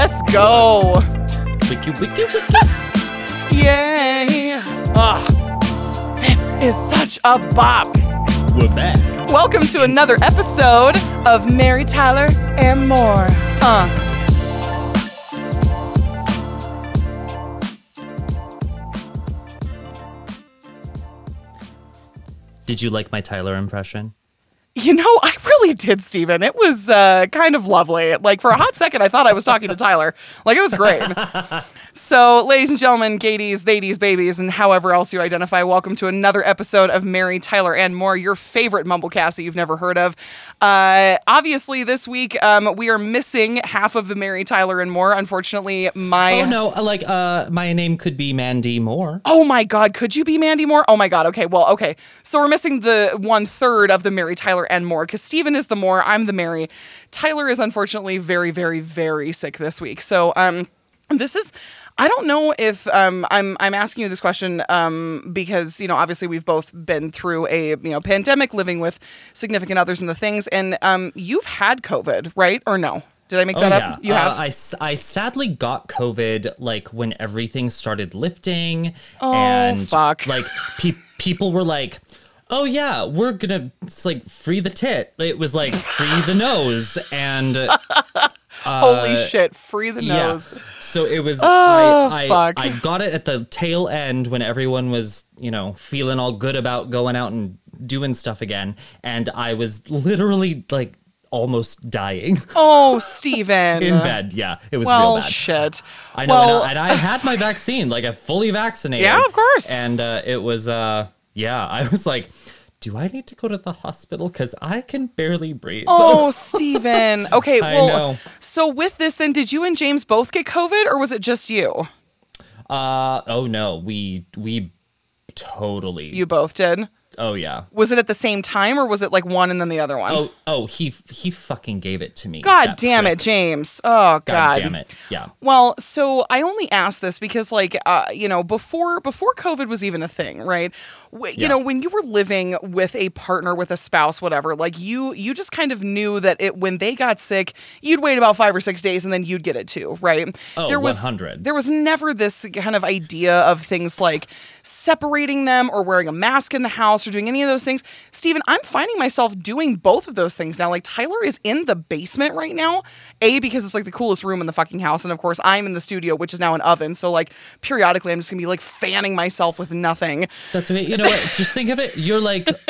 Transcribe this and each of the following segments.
let's go. Wiki, wiki, wiki. Yay. Ah, this is such a bop. We're back. Welcome to another episode of Mary Tyler and more. Uh. Did you like my Tyler impression? You know, I really did, Steven. It was uh, kind of lovely. Like, for a hot second, I thought I was talking to Tyler. Like, it was great. so, ladies and gentlemen, gadies, ladies, babies, and however else you identify, welcome to another episode of Mary, Tyler, and More, your favorite mumblecast that you've never heard of. Uh, obviously, this week, um, we are missing half of the Mary, Tyler, and More. Unfortunately, my. Oh no, uh, like uh my name could be Mandy Moore. Oh my God, could you be Mandy Moore? Oh my God, okay, well, okay. So we're missing the one third of the Mary, Tyler, and More because Steven is the More, I'm the Mary. Tyler is unfortunately very, very, very sick this week. So, um, this is. I don't know if um, I'm I'm asking you this question um, because you know obviously we've both been through a you know pandemic, living with significant others and the things, and um, you've had COVID, right? Or no? Did I make Oh that yeah, up? You Uh, have. I, s- I sadly got COVID like when everything started lifting, Oh, and fuck. like pe- people were like, "Oh yeah, we're gonna it's like free the tit." It was like free the nose, and Holy shit! Free the nose. Yeah. So it was. Oh, I, I, fuck. I got it at the tail end when everyone was, you know, feeling all good about going out and doing stuff again, and I was literally like almost dying Oh, Steven. in bed. Yeah, it was Well, real bad. shit. I know, Well, and, I, and I had my vaccine, like I fully vaccinated. Yeah, of course. And uh, it was, uh, yeah, I was like, do I need to go to the hospital? Because I can barely breathe. Oh, Steven. Okay, I well, know. so with this, then, did you and James both get COVID, or was it just you? Uh, oh no, we we totally. You both did. Oh yeah. Was it at the same time, or was it like one and then the other one? Oh oh, he he fucking gave it to me. God damn prick. it, James. Oh, God. God damn it. Yeah. Well, so I only asked this because, like, uh, you know, before before COVID was even a thing, right? W- You know, when you were living with a partner, with a spouse, whatever, like you you just kind of knew that it when they got sick, you'd wait about five or six days and then you'd get it too, right? Oh, there was 100. there was never this kind of idea of things like separating them or wearing a mask in the house or doing any of those things. Steven, I'm finding myself doing both of those things now. Like Tyler is in the basement right now, A, because it's like the coolest room in the fucking house. And of course, I'm in the studio, which is now an oven. So like periodically I'm just gonna be like fanning myself with nothing. That's okay. You know what? Just think of it. You're like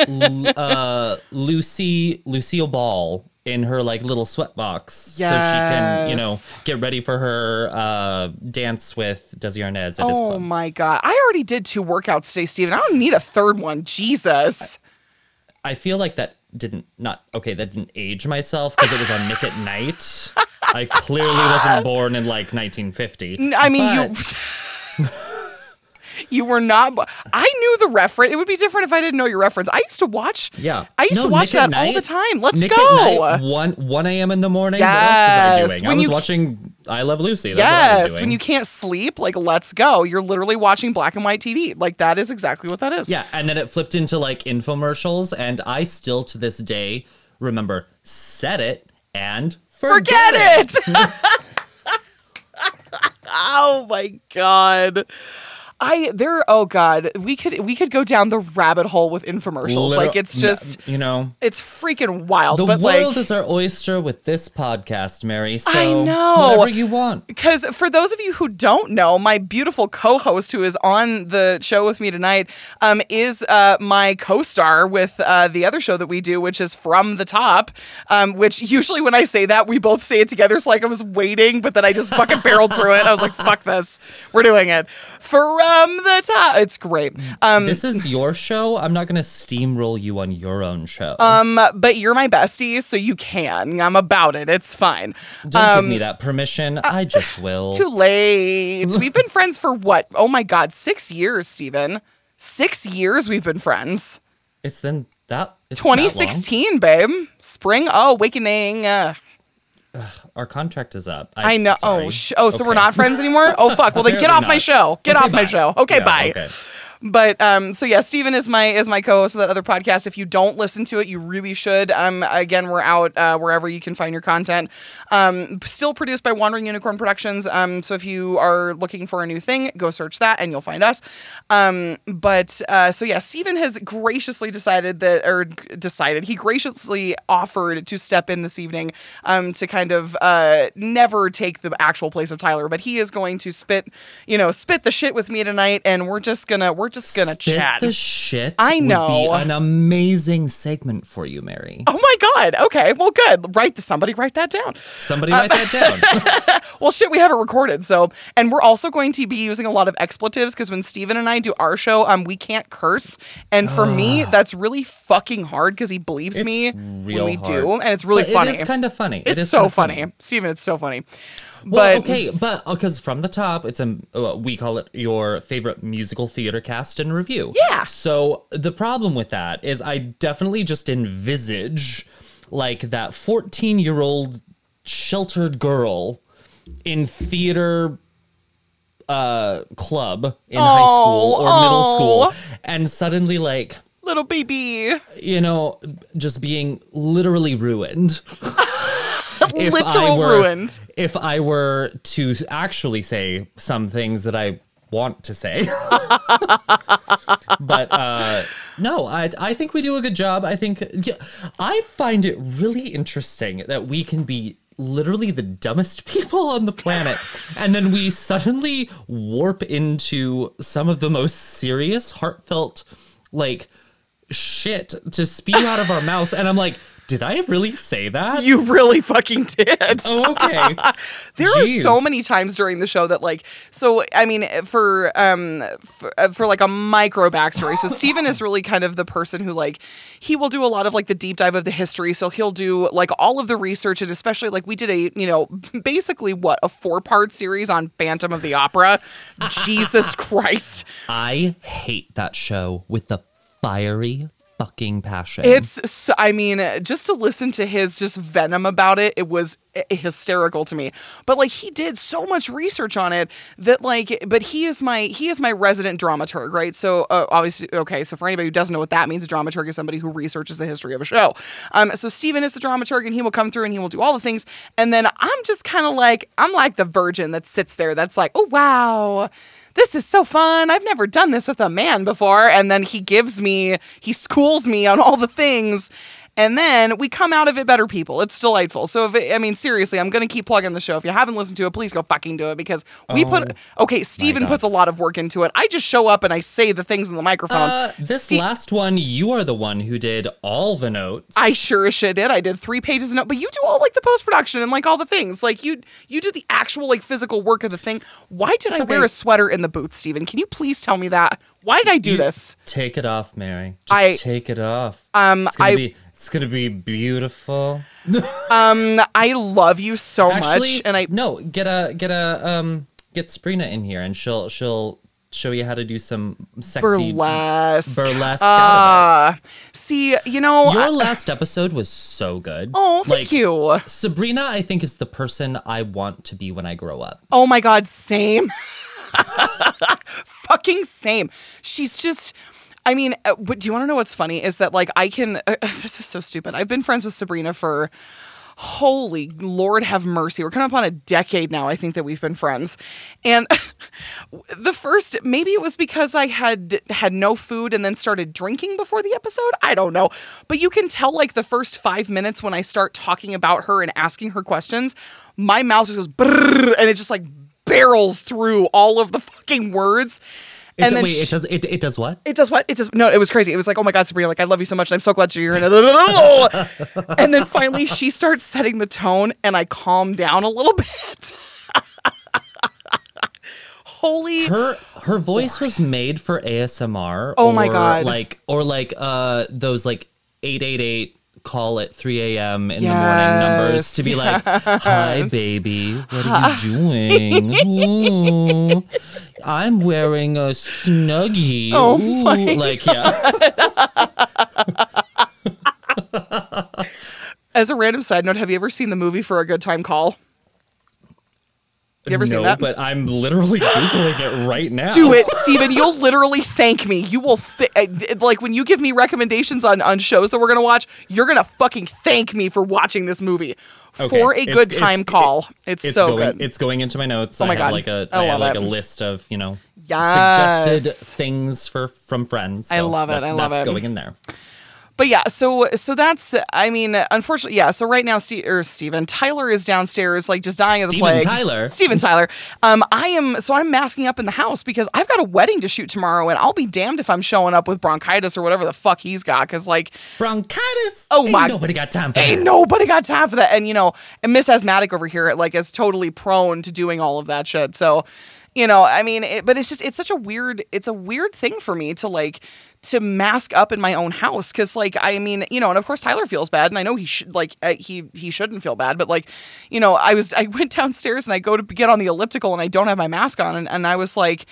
uh, Lucy Lucille Ball in her like little sweatbox, so she can you know get ready for her uh, dance with Desi Arnaz at his Oh club. my god. I already did two workouts today, Steven. I don't need a third one. Jesus. I feel like that didn't not okay. That didn't age myself because it was on Nick at Night. I clearly wasn't born in like 1950. I mean, but- you. You were not. I knew the reference. It would be different if I didn't know your reference. I used to watch. Yeah. I used No, to watch Nick at that all the time. Let's Nick go. Night, 1 1 a.m. in the morning. What else was Yes, I doing? when I was you- watching I Love Lucy. That's what I was yes, when you can't sleep, like let's go. You're literally watching black and white TV. Like that is exactly what that is. Yeah, and then it flipped into like infomercials, and I still to this day remember set it and forget, Forget it. oh my god. I there oh god, we could we could go down the rabbit hole with infomercials. Literal- like it's just you know. it's freaking wild. The world like is our oyster with this podcast, Mary. So I know. whatever you want. because for those of you who don't know, my beautiful co-host who is on the show with me tonight um, is uh, my co-star with uh, the other show that we do, which is From the Top. Um, which usually when I say that, we both say it together. So like I was waiting, but then I just fucking barreled through it. I was like, "Fuck this, we're doing it." From the top, it's great. Um, This is your show. I'm not gonna steamroll you on your own show. um, but you're my bestie, so you can. I'm about it. It's fine. Don't um, give me that permission. I just will. Too late. We've been friends for what? Oh my God, six years, Steven. Six years we've been friends. it's then that. it's been that long. 2016, babe. Spring awakening. Uh, Our contract is up. I I'm know. Oh, sorry. Oh, sh- oh, so we're not friends anymore? Oh, fuck. Well, then get off my show. Get Okay, off my show. Okay, Yeah, bye. okay. But um, so yeah, Steven is my is my co-host of that other podcast. If you don't listen to it, you really should. Um, again, we're out uh, wherever you can find your content. Um, still produced by Wandering Unicorn Productions. Um, so if you are looking for a new thing, go search that and you'll find us. Um, but uh, so yeah, Steven has graciously decided that, or decided he graciously offered to step in this evening um, to kind of uh, never take the actual place of Tyler, but he is going to spit, you know, spit the shit with me tonight, and we're just gonna we're just gonna Spit chat. the shit. I know. Be an amazing segment for you, Mary. Oh my god. Okay. Well, good. Write somebody write that down. Somebody write that down. Well, shit, we have it recorded. So, and we're also going to be using a lot of expletives because when Steven and I do our show, um, we can't curse, and for me, that's really fucking hard because he believes me when we hard. do, and it's really But funny. It is kind of funny. It it's is so kinda funny. Steven, it's so funny. Well, but okay, but because from the top, it's a uh, we call it your favorite musical theater cast and review. Yeah. So the problem with that is I definitely just envisage like that 14 year old sheltered girl in theater uh club in high school or middle oh. school and suddenly like little baby, you know just being literally ruined literal I were, ruined. If I were to actually say some things that I want to say, but uh, no, I I think we do a good job. I think yeah, I find it really interesting that we can be literally the dumbest people on the planet and then we suddenly warp into some of the most serious heartfelt like shit to spew out of our mouths and i'm like did i really say that You really fucking did. Oh, okay. There are so many times during the show that like so I mean for um for, uh, for like a micro backstory. So Steven is really kind of the person who like he will do a lot of like the deep dive of the history. So he'll do like all of the research and especially like we did a, you know, basically what a four-part series on Phantom of the Opera. Jesus Christ. I hate that show with the fiery fucking passion. It's so, I mean, just to listen to his just venom about it, it was hysterical to me. But like he did so much research on it that like, but he is my he is my resident dramaturg, right? So uh, obviously, okay. So for anybody who doesn't know what that means, a dramaturg is somebody who researches the history of a show. Um, so Steven is the dramaturg, and he will come through and he will do all the things, and then I'm just kind of like I'm like the virgin that sits there. That's like, oh wow this is so fun. I've never done this with a man before. And then he gives me, he schools me on all the things. And then we come out of it better people. It's delightful. So, if it, I mean, seriously, I'm going to keep plugging the show. If you haven't listened to it, please go fucking do it because we put, okay, Steven puts a lot of work into it. I just show up and I say the things in the microphone. uh, this Ste- last one, you are the one who did all the notes. I sure as shit did. I did three pages of note, but you do all like the post production and like all the things. Like you, you do the actual like physical work of the thing. Why did I wear a sweater in the booth, Steven? Can you please tell me that? Why did I do this? take it off, Mary. Just I- take it off. Um, I be it's gonna be beautiful. Um, I love you so Actually, much, and I no get a get a um get Sabrina in here and she'll she'll show you how to do some sexy burlesque. burlesque Uh, see, you know, it. I- Your last episode was so good. oh, thank Like, you. Sabrina, I think, is the person I want to be when I grow up. Oh my god, same. Fucking same. She's just. I mean, uh, what, do you want to know what's funny? Is that like I can. Uh, this is so stupid. I've been friends with Sabrina for. Holy Lord, have mercy. We're coming up on a decade now, I think, that we've been friends. And the first, maybe it was because I had had no food and then started drinking before the episode. I don't know. But you can tell, like, the first five minutes when I start talking about her and asking her questions, my mouth just goes and it just like barrels through all of the fucking words. It, and then wait, sh- it does it, it does what? it does what? It does no, it was crazy. It was like, oh my god, Sabrina, like I love you so much, and I'm so glad you're here. And, and then finally she starts setting the tone, and I calm down a little bit. Holy her her voice was made for ASMR. Oh my God. Like or like uh those like eight eight eight call at 3 a.m. in the morning numbers to be like, hi baby, what are you doing? Ooh, I'm wearing a snuggie. Oh Ooh. my like yeah. As a random side note, have you ever seen the movie For a Good Time Call? You ever no, seen that? but I'm literally googling it right now. Do it, Steven. You'll literally thank me. You will th- uh, like when you give me recommendations on on shows that we're gonna watch. You're gonna fucking thank me for watching this movie Okay, for a good it's- time it- call. It's, It's so going, good. It's going into my notes. Oh my I have God. like a I I have like it. a list of you know Yes. suggested things for from friends. I love it, that- I love that's it. going in there. But yeah, so so that's I mean, unfortunately, yeah. So right now, Steve or Steven Tyler is downstairs, like just dying of the Steven plague. Tyler? Steven Tyler. Um, I am so I'm masking up in the house because I've got a wedding to shoot tomorrow, and I'll be damned if I'm showing up with bronchitis or whatever the fuck he's got. Because like, Bronchitis. Oh Ain't my- Nobody got time for ain't that. nobody got time for that. And you know, and Miss Asthmatic over here, like, is totally prone to doing all of that shit. So. You know, I mean, it, but it's just it's such a weird it's a weird thing for me to like to mask up in my own house because like I mean, you know, and of course Tyler feels bad, and I know he should like uh, he he shouldn't feel bad, but like, you know, I was I went downstairs and I go to get on the elliptical and I don't have my mask on, and, and I was like.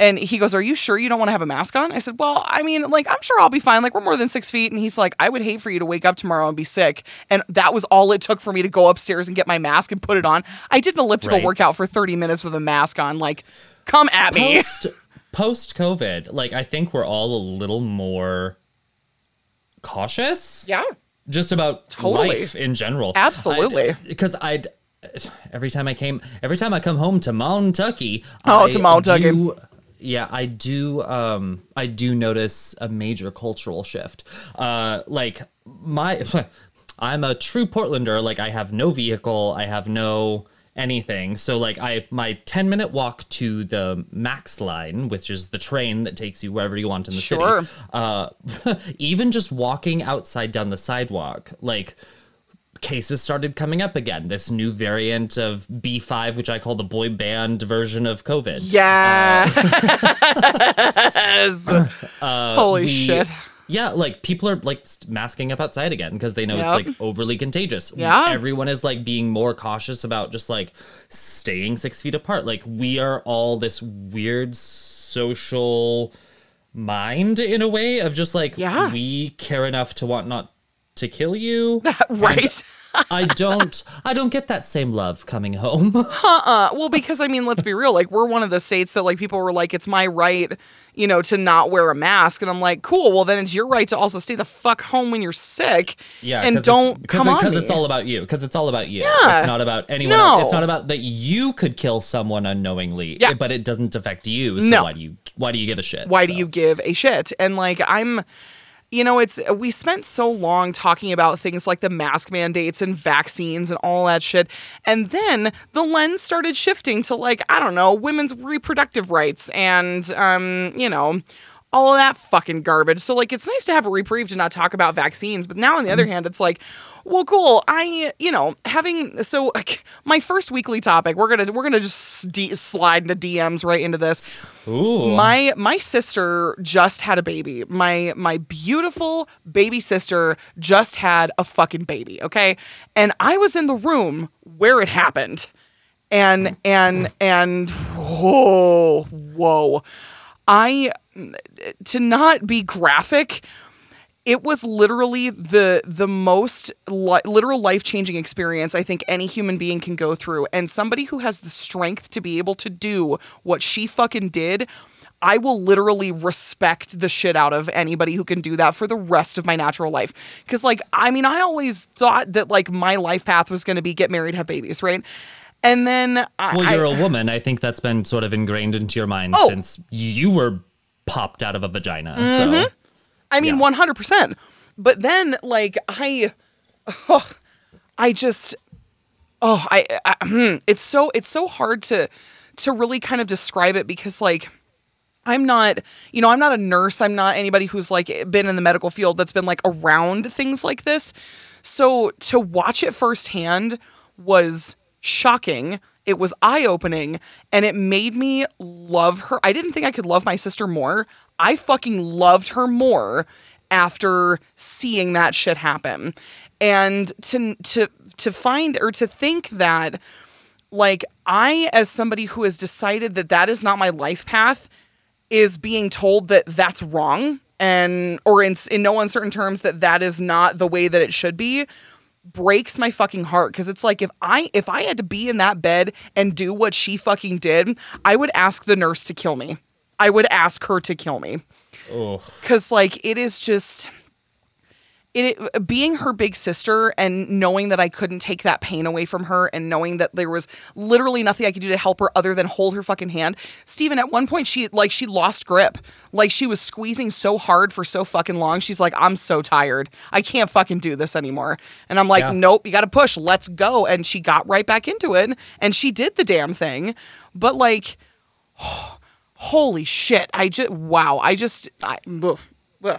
And he goes, Are you sure you don't want to have a mask on? I said, Well, I mean, like, I'm sure I'll be fine. Like, we're more than six feet. And he's like, I would hate for you to wake up tomorrow and be sick. And that was all it took for me to go upstairs and get my mask and put it on. I did an elliptical Right. workout for 30 minutes with a mask on. Like, come at me. Post post COVID, like I think we're all a little more cautious. Yeah. just about Totally. life in general. Absolutely. Because I'd every time I came, every time I come home to Montucky. Oh, I to Montucky. do- Yeah, I do. Um, I do notice a major cultural shift. Uh, like my, I'm a true Portlander. Like I have no vehicle. I have no anything. So like I, my 10 minute walk to the Max line, which is the train that takes you wherever you want in the Sure. city. Uh, even just walking outside down the sidewalk, like cases started coming up again. This new variant of B5, which I call the boy band version of COVID. Yes. Holy we- shit. Yeah, like people are like masking up outside again because they know Yep. it's like overly contagious. Yeah. Everyone is like being more cautious about just like staying six feet apart. Like we are all this weird social mind in a way of just like Yeah. we care enough to want not to kill you. right. I don't I don't get that same love coming home. Uh, well, because I mean, let's be real. Like, we're one of the states that like people were like, it's my right, you know, to not wear a mask, and I'm like, cool. Well, then it's your right to also stay the fuck home when you're sick. Yeah, And don't come on because it's all about you. Because it's all about you. Yeah. It's not about anyone. No. Else. It's not about that you could kill someone unknowingly. Yeah. but it doesn't affect you. So No. why do you why do you give a shit? why do you give a shit? And like, I'm, you know, it's we spent so long talking about things like the mask mandates and vaccines and all that shit, and then the lens started shifting to like I don't know women's reproductive rights and um, you know. All of that fucking garbage. So, like, it's nice to have a reprieve to not talk about vaccines. But now, on the other hand, it's like, well, cool. I, you know, having so my first weekly topic. We're gonna we're gonna just d- slide into DMs right into this. Ooh. My my sister just had a baby. My my beautiful baby sister just had a fucking baby, okay? And I was in the room where it happened. And and and whoa, whoa. I to not be graphic, it was literally the the most li- literal life-changing experience I think any human being can go through and somebody who has the strength to be able to do what she fucking did I will literally respect the shit out of anybody who can do that for the rest of my natural life cuz like I mean I always thought that like my life path was going to be get married have babies right and then I, well, you're I- a woman. I think that's been sort of ingrained into your mind Oh. since you were popped out of a vagina. Mm-hmm. So I mean, one hundred percent. But then, like, I, oh, I just, oh, I, I hmm, it's so it's so hard to to really kind of describe it because, like, I'm not, you know, I'm not a nurse. I'm not anybody who's like been in the medical field that's been like around things like this. So to watch it firsthand was shocking. It was eye opening and it made me love her. I didn't think I could love my sister more. I fucking loved her more after seeing that shit happen. And to to to find or to think that like I as somebody who has decided that that is not my life path is being told that that's wrong and or in in no uncertain terms that that is not the way that it should be breaks my fucking heart because it's like if I if I had to be in that bed and do what she fucking did, I would ask the nurse to kill me. I would ask her to kill me. Cuz like it is just it, it- being her big sister and knowing that I couldn't take that pain away from her and knowing that there was literally nothing I could do to help her other than hold her fucking hand. Steven, at one point she like she lost grip. Like she was squeezing so hard for so fucking long. She's like, I'm so tired. I can't fucking do this anymore. And I'm like, Yeah. nope, you gotta push. Let's go. And she got right back into it and she did the damn thing. But like holy shit. I just wow. I just I.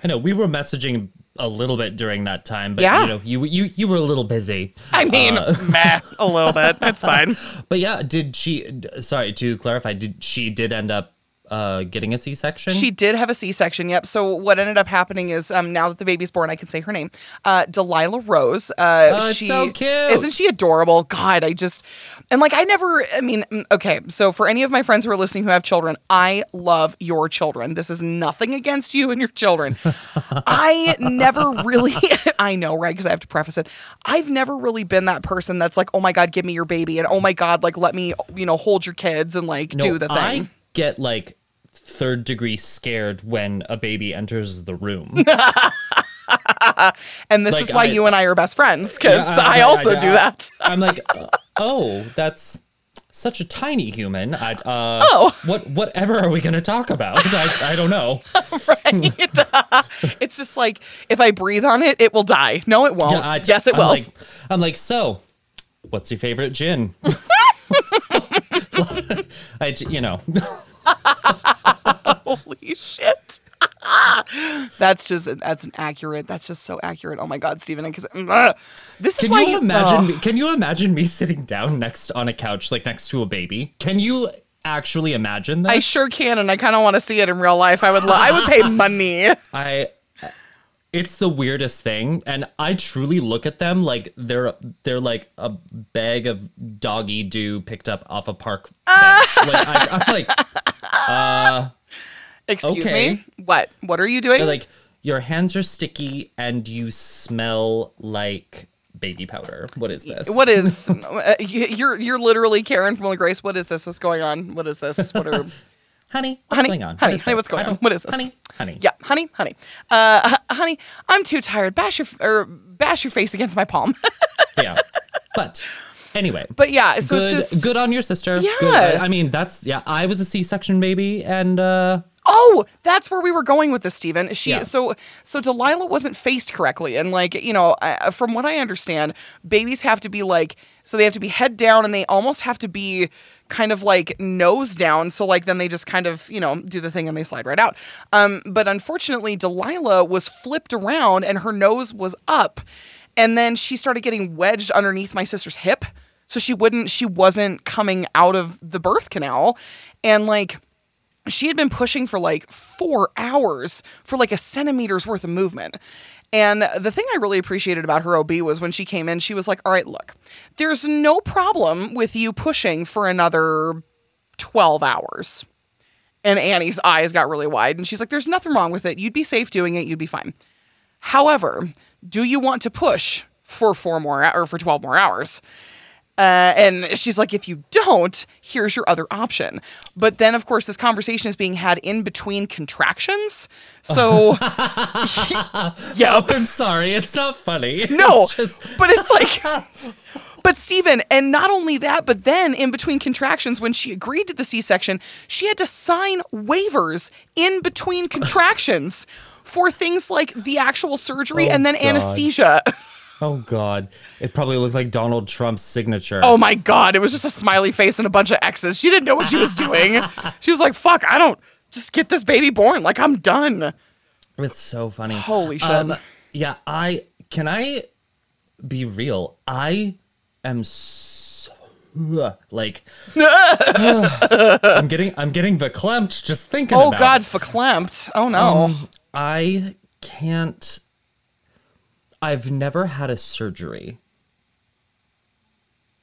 I know we were messaging a little bit during that time, but Yeah. you know, you you you were a little busy. I mean, uh, meh, a little bit. It's fine. But yeah, did she? Sorry to clarify, did she did end up uh, getting a C-section? She did have a C-section. Yep. So what ended up happening is, um, now that the baby's born, I can say her name. Uh, Delilah Rose. Uh, Oh, she so cute. Isn't she adorable? God, I just and like I never. I mean, mm, okay. So for any of my friends who are listening who have children, I love your children. This is nothing against you and your children. I never really. I know, right? Because I have to preface it. I've never really been that person that's like, oh my god, give me your baby, and oh my god, like let me, you know, hold your kids and like No, do the thing. I get like third degree scared when a baby enters the room. And this Like, is why I- you and I are best friends because Yeah, I, also I- do that. I'm like, uh, oh, that's such a tiny human. I, uh, Oh. what whatever are we gonna talk about? I, I don't know. right? it's just like if I breathe on it, it will die. No, it won't. Yeah, I- yes, it I'm will. Like, I'm like, so, what's your favorite gin? I, you know, Holy shit. that's just that's an accurate. That's just so accurate. Oh my god, Steven. Because this is can why you imagine? Can you imagine me sitting down next on a couch, like next to a baby? Can you actually imagine that? I sure can, and I kind of want to see it in real life. I would. Lo- I would pay money. I it's the weirdest thing and I truly look at them like they're they're like a bag of doggy do picked up off a park bench. like I, I'm like Excuse Okay. me. What? What are you doing? they're like your hands are sticky and you smell like baby powder. What is this? what is? uh, you- you're you're literally Karen from and Grace. What is this? What's going on? What is this? What are? honey? What's honey, going on? honey, honey, what's going on? What is this? Honey, honey. Yeah, honey, honey, uh, honey. I'm too tired. Bash your f- or bash your face against my palm. yeah. But anyway. but yeah, so good, it's just good on your sister. Yeah. Good. I, I mean, that's yeah. I was a C-section baby, and uh, Oh, that's where we were going with this, Steven. She Yeah. so so Delilah wasn't faced correctly, and like you know, I, from what I understand, babies have to be like so they have to be head down, and they almost have to be kind of like nose down. So like then they just kind of you know do the thing and they slide right out. Um, but unfortunately, Delilah was flipped around, and her nose was up, and then she started getting wedged underneath my sister's hip, so she wouldn't she wasn't coming out of the birth canal, and like she had been pushing for like four hours for like a centimeter's worth of movement. And the thing I really appreciated about her OB was when she came in, she was like, All right, look, there's no problem with you pushing for another 12 hours. And Annie's eyes got really wide. And she's like, There's nothing wrong with it. You'd be safe doing it. You'd be fine. However, do you want to push for four more or for 12 more hours? Uh, and she's like, if you don't, here's your other option. But then, of course, this conversation is being had in between contractions. So, yeah, I'm sorry, it's not funny. no, It's just but it's like, but Steven, and not only that, but then in between contractions, when she agreed to the C section, she had to sign waivers in between contractions for things like the actual surgery Oh, and then God. anesthesia. oh god, it probably looked like Donald Trump's signature. Oh my god, it was just a smiley face and a bunch of X's. She didn't know what she was doing. she was like, "Fuck, I don't just get this baby born. Like I'm done." it's so funny. Holy shit. Um, yeah, I can I be real. I am so like I'm getting I'm getting verklempt just thinking Oh about god, verklempt. Oh no. Um, I can't I've never had a surgery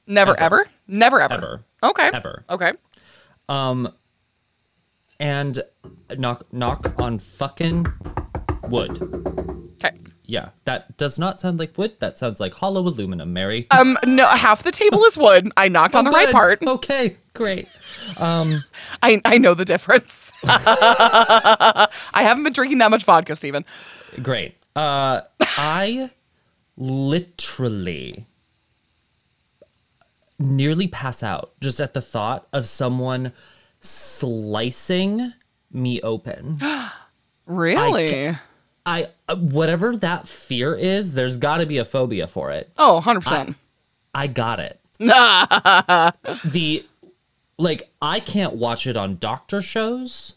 Never ever. ever? Never ever. ever. Okay. Ever. Okay. Um and knock knock on fucking wood. Okay. yeah, that does not sound like wood. That sounds like hollow aluminum, Mary. Um, no, half the table is wood. I knocked on the right part. Okay, great. Um I, I know the difference. I haven't been drinking that much vodka, Steven. Great. Uh, I literally nearly pass out just at the thought of someone slicing me open. Really? I uh, whatever that fear is, there's got to be a phobia for it. oh, 100%. I got it. the like I can't watch it on doctor shows.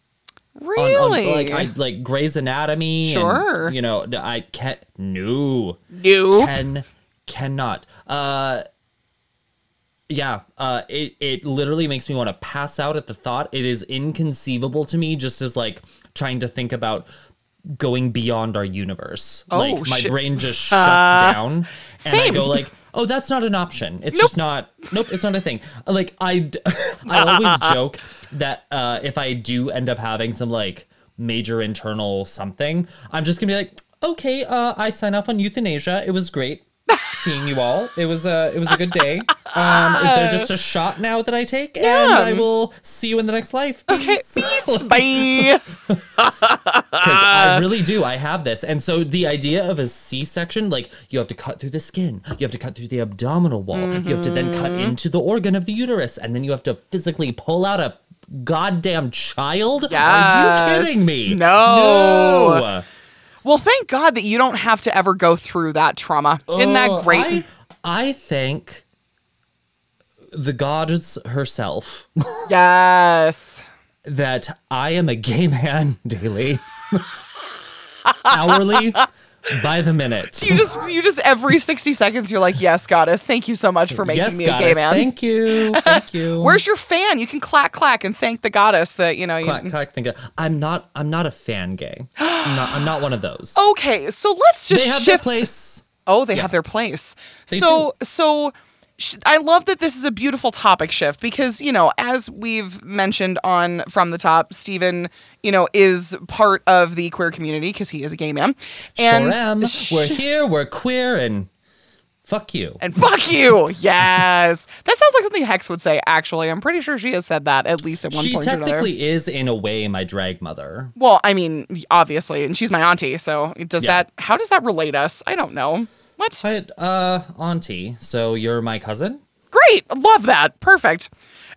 On- on, really? like I like Grey's Anatomy. and, Sure. you know, I can't. No. no. can cannot uh yeah uh it it literally makes me want to pass out at the thought it is inconceivable to me just as like trying to think about going beyond our universe Oh, like my brain just shuts down and i same. go like oh that's not an option. It's just not nope it's not a thing. Like I, I always joke that uh if i do end up having some like major internal something i'm just gonna be like okay uh i sign off on euthanasia. It was great seeing you all it was a it was a good day um is there just a shot now that i take and i will see you in the next life Okay, peace. peace. Bye. because I really do. I have this, and so the idea of a C-section, like you have to cut through the skin, you have to cut through the abdominal wall, you have to then cut Mm-hmm. into the organ of the uterus, and then you have to physically pull out a goddamn child. Are you kidding me? No. No. Well, thank God that you don't have to ever go through that trauma. Isn't Oh, that great? I, I thank the goddess herself yes. that I am a gay man daily, hourly, by the minute. You just, you just every 60 seconds, you're like, yes, goddess, thank you so much for making yes, me a goddess. gay man. Thank you. Thank you. Where's your fan? You can clack, clack and thank the goddess that, you know, you. clack, clack, think I'm not I'm not a fan gay. I'm not I'm not one of those. Okay, so let's just they have their shift. place. Oh, they have their place. They so, so sh- I love that this is a beautiful topic shift because, you know, as we've mentioned on From the Top, Steven, you know, is part of the queer community because he is a gay man. And sure am. sh- We're here, we're queer, and fuck you. and fuck you. Yes. that sounds like something Hex would say, actually. I'm pretty sure she has said that at least at one she point another. technically is in a way my drag mother. Well, I mean, obviously, and she's my auntie, so does Yeah. that how does that relate us? I don't know. What? But uh auntie, so you're my cousin? Great. Love that. Perfect.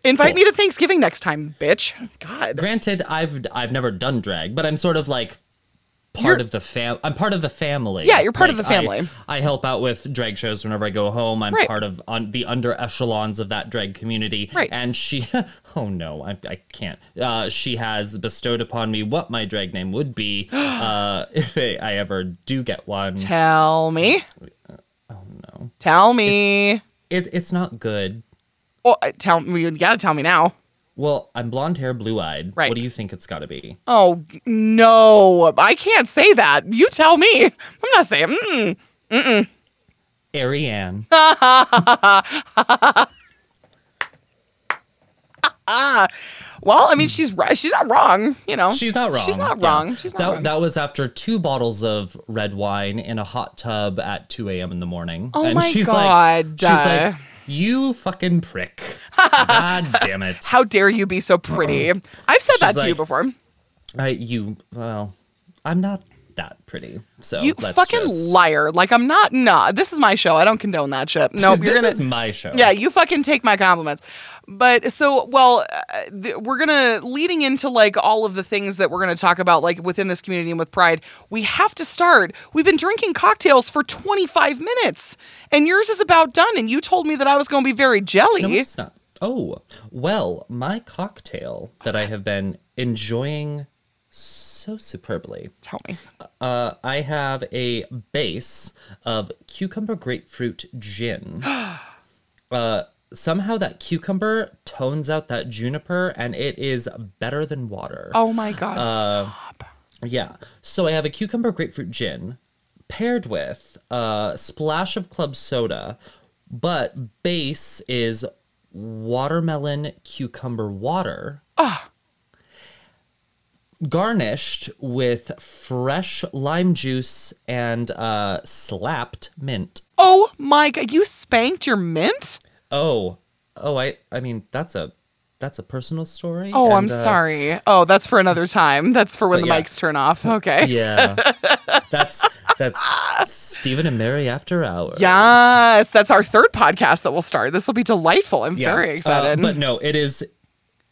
Invite Cool. me to Thanksgiving next time, bitch. God. Granted, I've I've never done drag, but I'm sort of like part You're- of the fam I'm part of the family. Yeah, you're part of the family. I, I help out with drag shows whenever I go home. I'm Right. part of on the under echelons of that drag community. Right. And she oh no, I, I can't. Uh, she has bestowed upon me what my drag name would be uh, if I, I ever do get one. Tell me. Tell me. It, it's not good. Oh, uh, tell me. You gotta tell me now. Well, I'm blonde hair, blue eyed. Right. What do you think it's got to be? Oh no, I can't say that. You tell me. I'm not saying. Mm mm. Aryan. Ah, well, I mean, she's right. She's not wrong. You know, She's not wrong. She's not Yeah. wrong. She's not that, wrong. That was after two bottles of red wine in a hot tub at 2 a.m. in the morning. Oh and my she's God. Like, she's like, you fucking prick. God damn it. How dare you be so pretty? I've said that She's to you before. I, you, well, I'm not that pretty. So You let's fucking just, liar. Like I'm not. Nah, this is my show. I don't condone that shit. Nope. this you're gonna. is my show. Yeah, you fucking take my compliments. But so, well, uh, th- we're gonna leading into like all of the things that we're gonna talk about, like within this community and with Pride. We have to start. We've been drinking cocktails for 25 minutes, and yours is about done. And you told me that I was gonna be very jelly. No, it's not. Oh, well, my cocktail that I have been enjoying so superbly. Tell me. Uh, I have a base of cucumber grapefruit gin. uh, somehow that cucumber tones out that juniper, and it is better than water. Oh my god. Uh, stop. Yeah. So I have a cucumber grapefruit gin paired with a splash of club soda, but base is watermelon cucumber water. Garnished with fresh lime juice and uh, slapped mint. Oh my god, you spanked your mint? Oh, oh, I, I mean, that's a, that's a personal story. Oh, I'm uh, sorry. Oh, that's for another time. That's for when the yeah. mics turn off. Okay. Yeah, that's that's Steven and Mary after hours. Yes, that's our third podcast that will start. This will be delightful. I'm Yeah. very Uh, excited. but no, it is,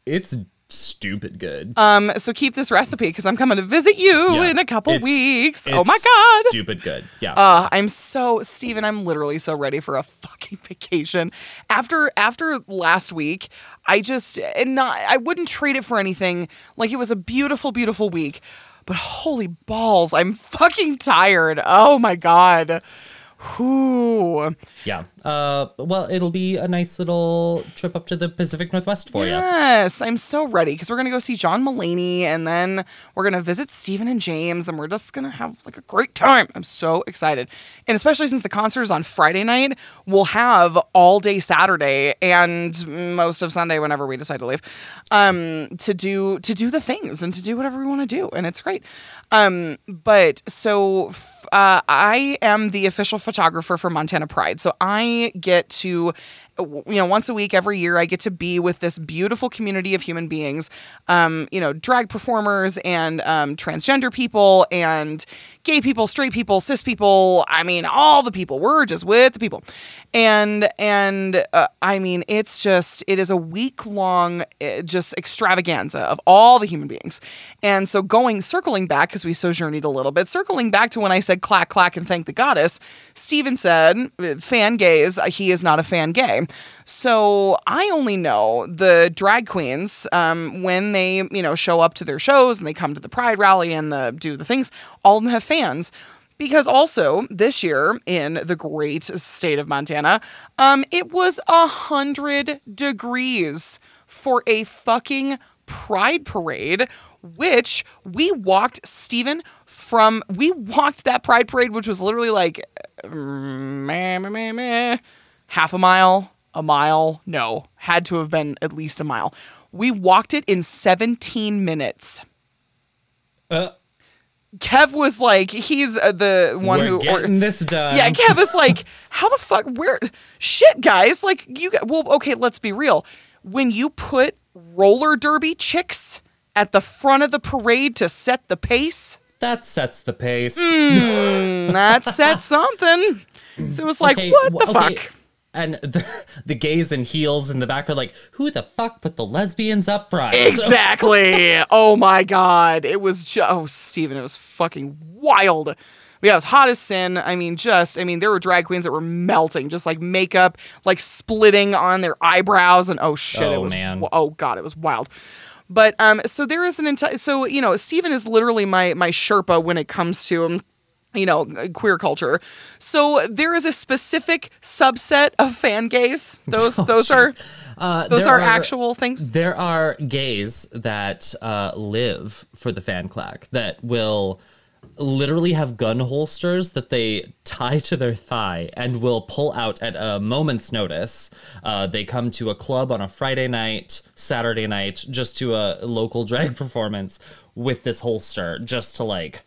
it's stupid good. um, so keep this recipe because I'm coming to visit you Yeah. in a couple weeks. Oh my god. stupid good. Yeah. Uh, I'm so Steven, I'm literally so ready for a fucking vacation. After after last week, I just and not I wouldn't trade it for anything. Like it was a beautiful, beautiful week. But holy balls, I'm fucking tired. Oh my god. Whew. Yeah. Uh, well, it'll be a nice little trip up to the Pacific Northwest for you. Yes, I'm so ready because we're gonna go see John Mulaney and then we're gonna visit Steven and James and we're just gonna have like a great time. I'm so excited, and especially since the concert is on Friday night, we'll have all day Saturday and most of Sunday whenever we decide to leave, um, to do to do the things and to do whatever we want to do, and it's great. Um, but so f- uh, I am the official photographer for Montana Pride, so I get to you know once a week every year i get to be with this beautiful community of human beings um, you know drag performers and um, transgender people and gay people straight people cis people i mean all the people. We're just with the people. And and uh, i mean it's just it is a week long uh, just extravaganza of all the human beings. And so going circling back because we sojourneyed a little bit circling back to when i said clack clack and thank the goddess Steven said, fan gays, uh, he is not a fan gay. So I only know the drag queens um, when they, you know, show up to their shows and they come to the Pride rally and the do the things. All of them have fans. Because also this year in the great state of Montana, um, it was a hundred degrees for a fucking pride parade, which we walked, Steven, from we walked that pride parade, which was literally like meh, meh, meh, meh, half a mile, a mile. No, had to have been at least a mile. We walked it in 17 minutes. Uh, Kev was like, he's uh, the one we're who. or- getting this done. yeah, Kev is like, how the fuck? Where? Shit, guys. Like, you. Well, okay, let's be real. When you put roller derby chicks at the front of the parade to set the pace, that sets the pace. mm, that sets something. So it was like, Okay, what wh- the okay, fuck? And the, the gays in heels in the back are like, who the fuck put the lesbians up front? Exactly. oh my god. It was just oh Steven, it was fucking wild. Yeah, it was hot as sin. I mean, just I mean, there were drag queens that were melting, just like makeup, like splitting on their eyebrows, and oh shit, it Oh, was man. oh god, it was wild. But um, so there is an entire so you know, Steven is literally my my Sherpa when it comes to um, you know, queer culture. So there is a specific subset of fan gays. Those those are Uh, those there are, actual things. There are gays that uh, live for the fan clack that will literally have gun holsters that they tie to their thigh and will pull out at a moment's notice. Uh, they come to a club on a Friday night, Saturday night, just to a local drag performance with this holster just to like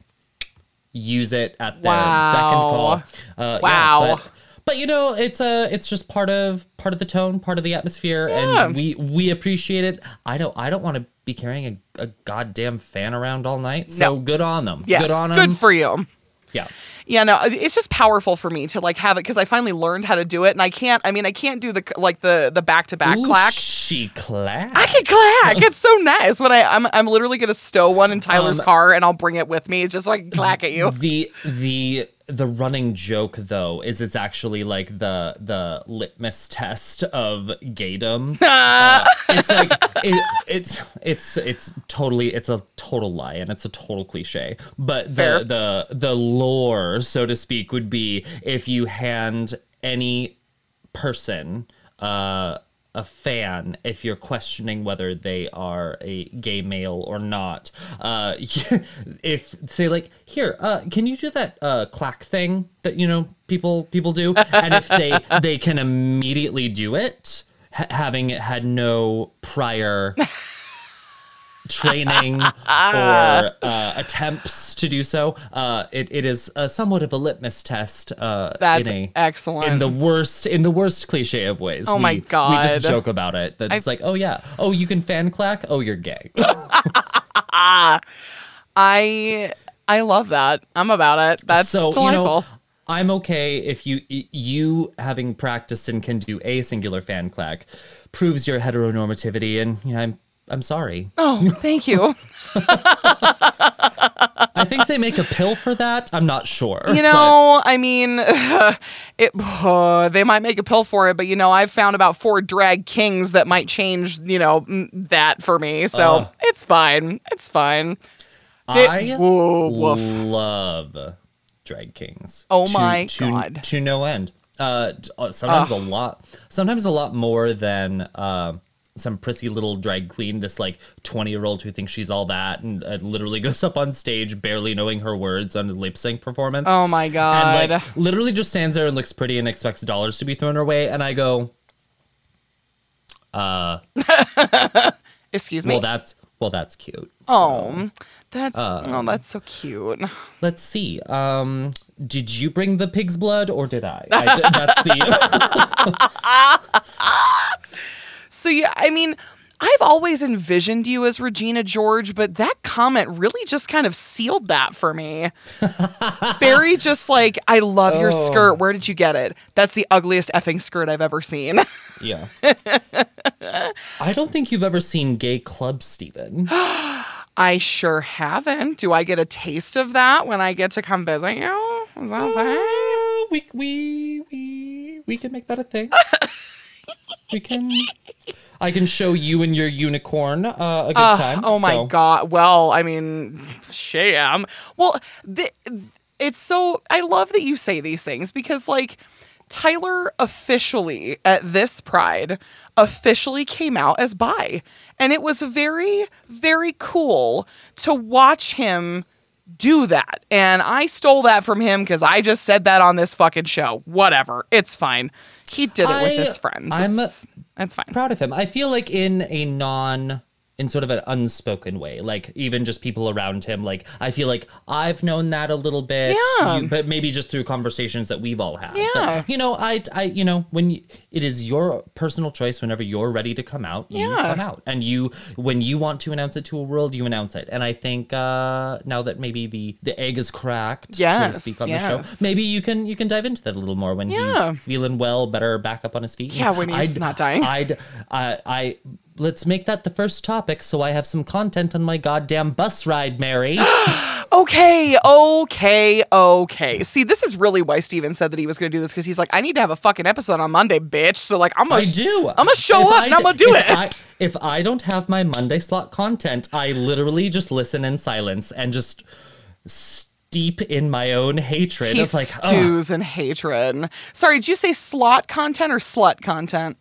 use it at their beck and Wow. call. Uh, yeah, Wow. but- but you know, it's a it's just part of part of the tone, part of the atmosphere, Yeah. and we we appreciate it. I know I don't want to be carrying a, a goddamn fan around all night. So No. good on them. Yes, good on them. good for you. yeah. Yeah, no, it's just powerful for me to like have it because I finally learned how to do it, and I can't. I mean, I can't do the like the the back to back clack. She clack. I can clack. It's so nice when I I'm I'm literally gonna stow one in Tyler's Um, car and I'll bring it with me just so I can clack at you. the the the running joke though is it's actually like the the litmus test of gaydom. Uh, it's like it, it's it's it's totally it's a total lie and it's a total cliche. But Fair. the the the lore, so to speak, would be if you hand any person uh a fan if you're questioning whether they are a gay male or not. Uh if say like here uh can you do that uh clack thing that you know people people do? And if they they can immediately do it ha- having had no prior training or uh, attempts to do so. Uh, it, it is uh, somewhat of a litmus test. Uh, That's in a, excellent. In the worst, in the worst cliche of ways. Oh my god, We just joke about it. That's like, oh yeah, oh you can fan clack. Oh you're gay. I I love that. I'm about it. That's so delightful. you know, I'm okay if you you having practiced and can do a singular fan clack proves your heteronormativity, and yeah, I'm I'm sorry. oh, thank you. I think they make a pill for that. I'm not sure. You know, I mean, it. uh, they might make a pill for it, but you know, I've found about four drag kings that might change. You know, that for me. So Ugh. it's fine. It's fine. but I Whoa, love drag kings. Oh to- my to- God. to no end. Uh, uh, sometimes a lot. Sometimes a lot more than. Uh, some prissy little drag queen, this like 20 year old who thinks she's all that and uh, literally goes up on stage barely knowing her words on a lip sync performance. Oh my god. and like literally just stands there and looks pretty and expects dollars to be thrown her way and i go uh, Excuse me. well that's well that's cute oh, that's uh, oh, that's so cute. let's see um did you bring the pig's blood or did i, I that's the So yeah, I mean, I've always envisioned you as Regina George, but that comment really just kind of sealed that for me. Barry just like, I love your Oh. skirt. Where did you get it? That's the ugliest effing skirt I've ever seen. yeah i don't think you've ever seen gay club steven I sure haven't. Do I get a taste of that when I get to come visit you? Is that a thing? Uh, we we we we can make that a thing we can i can show you and your unicorn uh, a good time Oh my god. Well, I mean, sham. Well, the, it's so I love that you say these things because like Tyler officially at this Pride officially came out as bi, and it was very very cool to watch him do that. And I stole that from him because I just said that on this fucking show. Whatever. It's fine. He did it with his friends. I'm- it's, it's fine. proud of him. I feel like in a non in sort of an unspoken way, like even just people around him, like I feel like I've known that a little bit, Yeah. you- but maybe just through conversations that we've all had. Yeah. But, you know, I, I, you know, when you, it is your personal choice, whenever you're ready to come out, you Yeah. come out, and you, when you want to announce it to a world, you announce it. And I think uh now that maybe the the egg is cracked, so to speak, on the show, maybe you can you can dive into that a little more when Yeah. he's feeling well, better, back up on his feet. Yeah, when he's I'd- not dying. I'd, I, I, let's make that the first topic so I have some content on my goddamn bus ride, Mary. Okay, okay, okay. See, this is really why Steven said that he was going to do this because he's like, I need to have a fucking episode on Monday, bitch. So like, I'm gonna, I do. I'm gonna show If up I and I'm gonna do it. I, if I don't have my Monday slot content, I literally just listen in silence and just steep in my own hatred. he it's like, stews in hatred. Sorry, did you say slot content or slut content?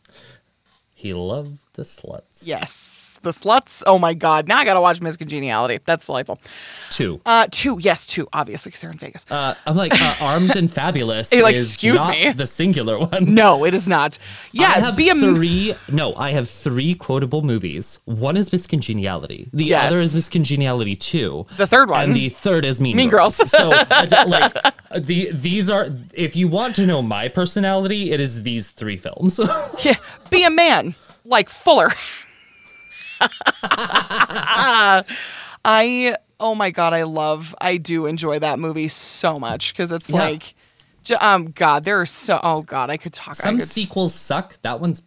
he loved the sluts. Yes, the sluts. Oh my god! Now I gotta watch Miss Congeniality. That's delightful. Two. Uh, two. Yes, two. Obviously, because they're in Vegas. Uh, I'm like, uh, armed and fabulous. Like, is excuse not me? The singular one. no, it is not. Yeah, I have be a three. No, I have three quotable movies. One is Miss Congeniality. The Yes. other is Miss Congeniality Two. The third one. and the third is Mean, Mean Girls. so, uh, like, the these are. If you want to know my personality, it is these three films. Yeah, be a man like Fuller. I oh my god, I love I do enjoy that movie so much because it's Yeah. like j- um god, there are so oh god, I could talk Some could, sequels suck. That one's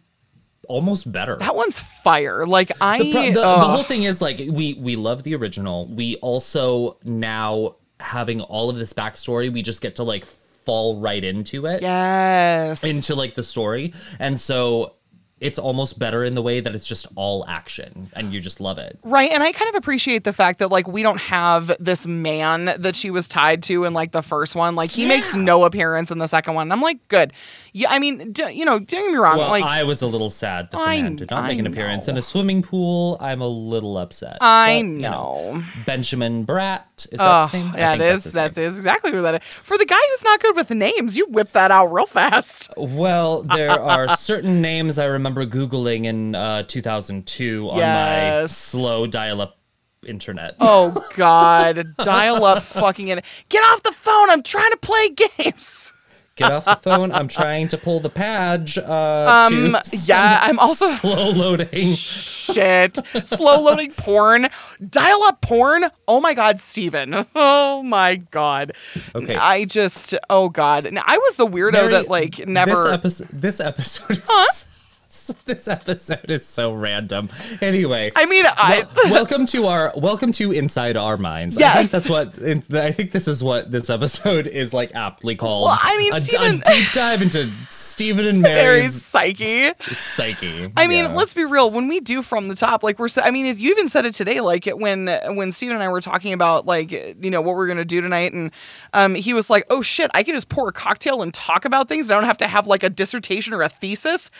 almost better. that one's fire. Like I the, pro- the, the whole thing is like we we love the original. We also now having all of this backstory, we just get to like fall right into it. yes. into like the story and so it's almost better in the way that it's just all action and you just love it Right, and I kind of appreciate the fact that like we don't have this man that she was tied to in like the first one. Like he makes no appearance in the second one. And I'm like, good. Yeah, I mean, you know, don't get me wrong. well like i was a little sad that the I- man did not make I an appearance know. in a swimming pool i'm a little upset I But, you know. benjamin bratt is that Oh, his name yeah, it think That's, that's is exactly who that is. For the guy who's not good with names, you whip that out real fast. well there are certain names i remember googling in uh 2002 on my slow dial-up internet. Oh God, dial up fucking it. Get off the phone. I'm trying to play games. Get off the phone. I'm trying to pull the page. Uh, Um, yeah, I'm also slow loading. shit. Slow loading porn. Dial up porn. Oh my God, Steven. Oh my God. Okay. I just, oh God. I was the weirdo Mary, that like never. This episode. This episode. Is, This episode is so random. Anyway. I mean, I. Wel- welcome to our welcome to inside our minds. I Yes. think that's what I think this is what this episode is like aptly called. Well, I mean, a, Steven- a deep dive into Steven and Mary's Mary's psyche. psyche. I mean, Yeah. let's be real. When we do from the top, like we're, I mean, you even said it today. Like when when Steven and I were talking about like you know what we're gonna do tonight, and um, he was like, "Oh shit, I can just pour a cocktail and talk about things. I don't have to have like a dissertation or a thesis."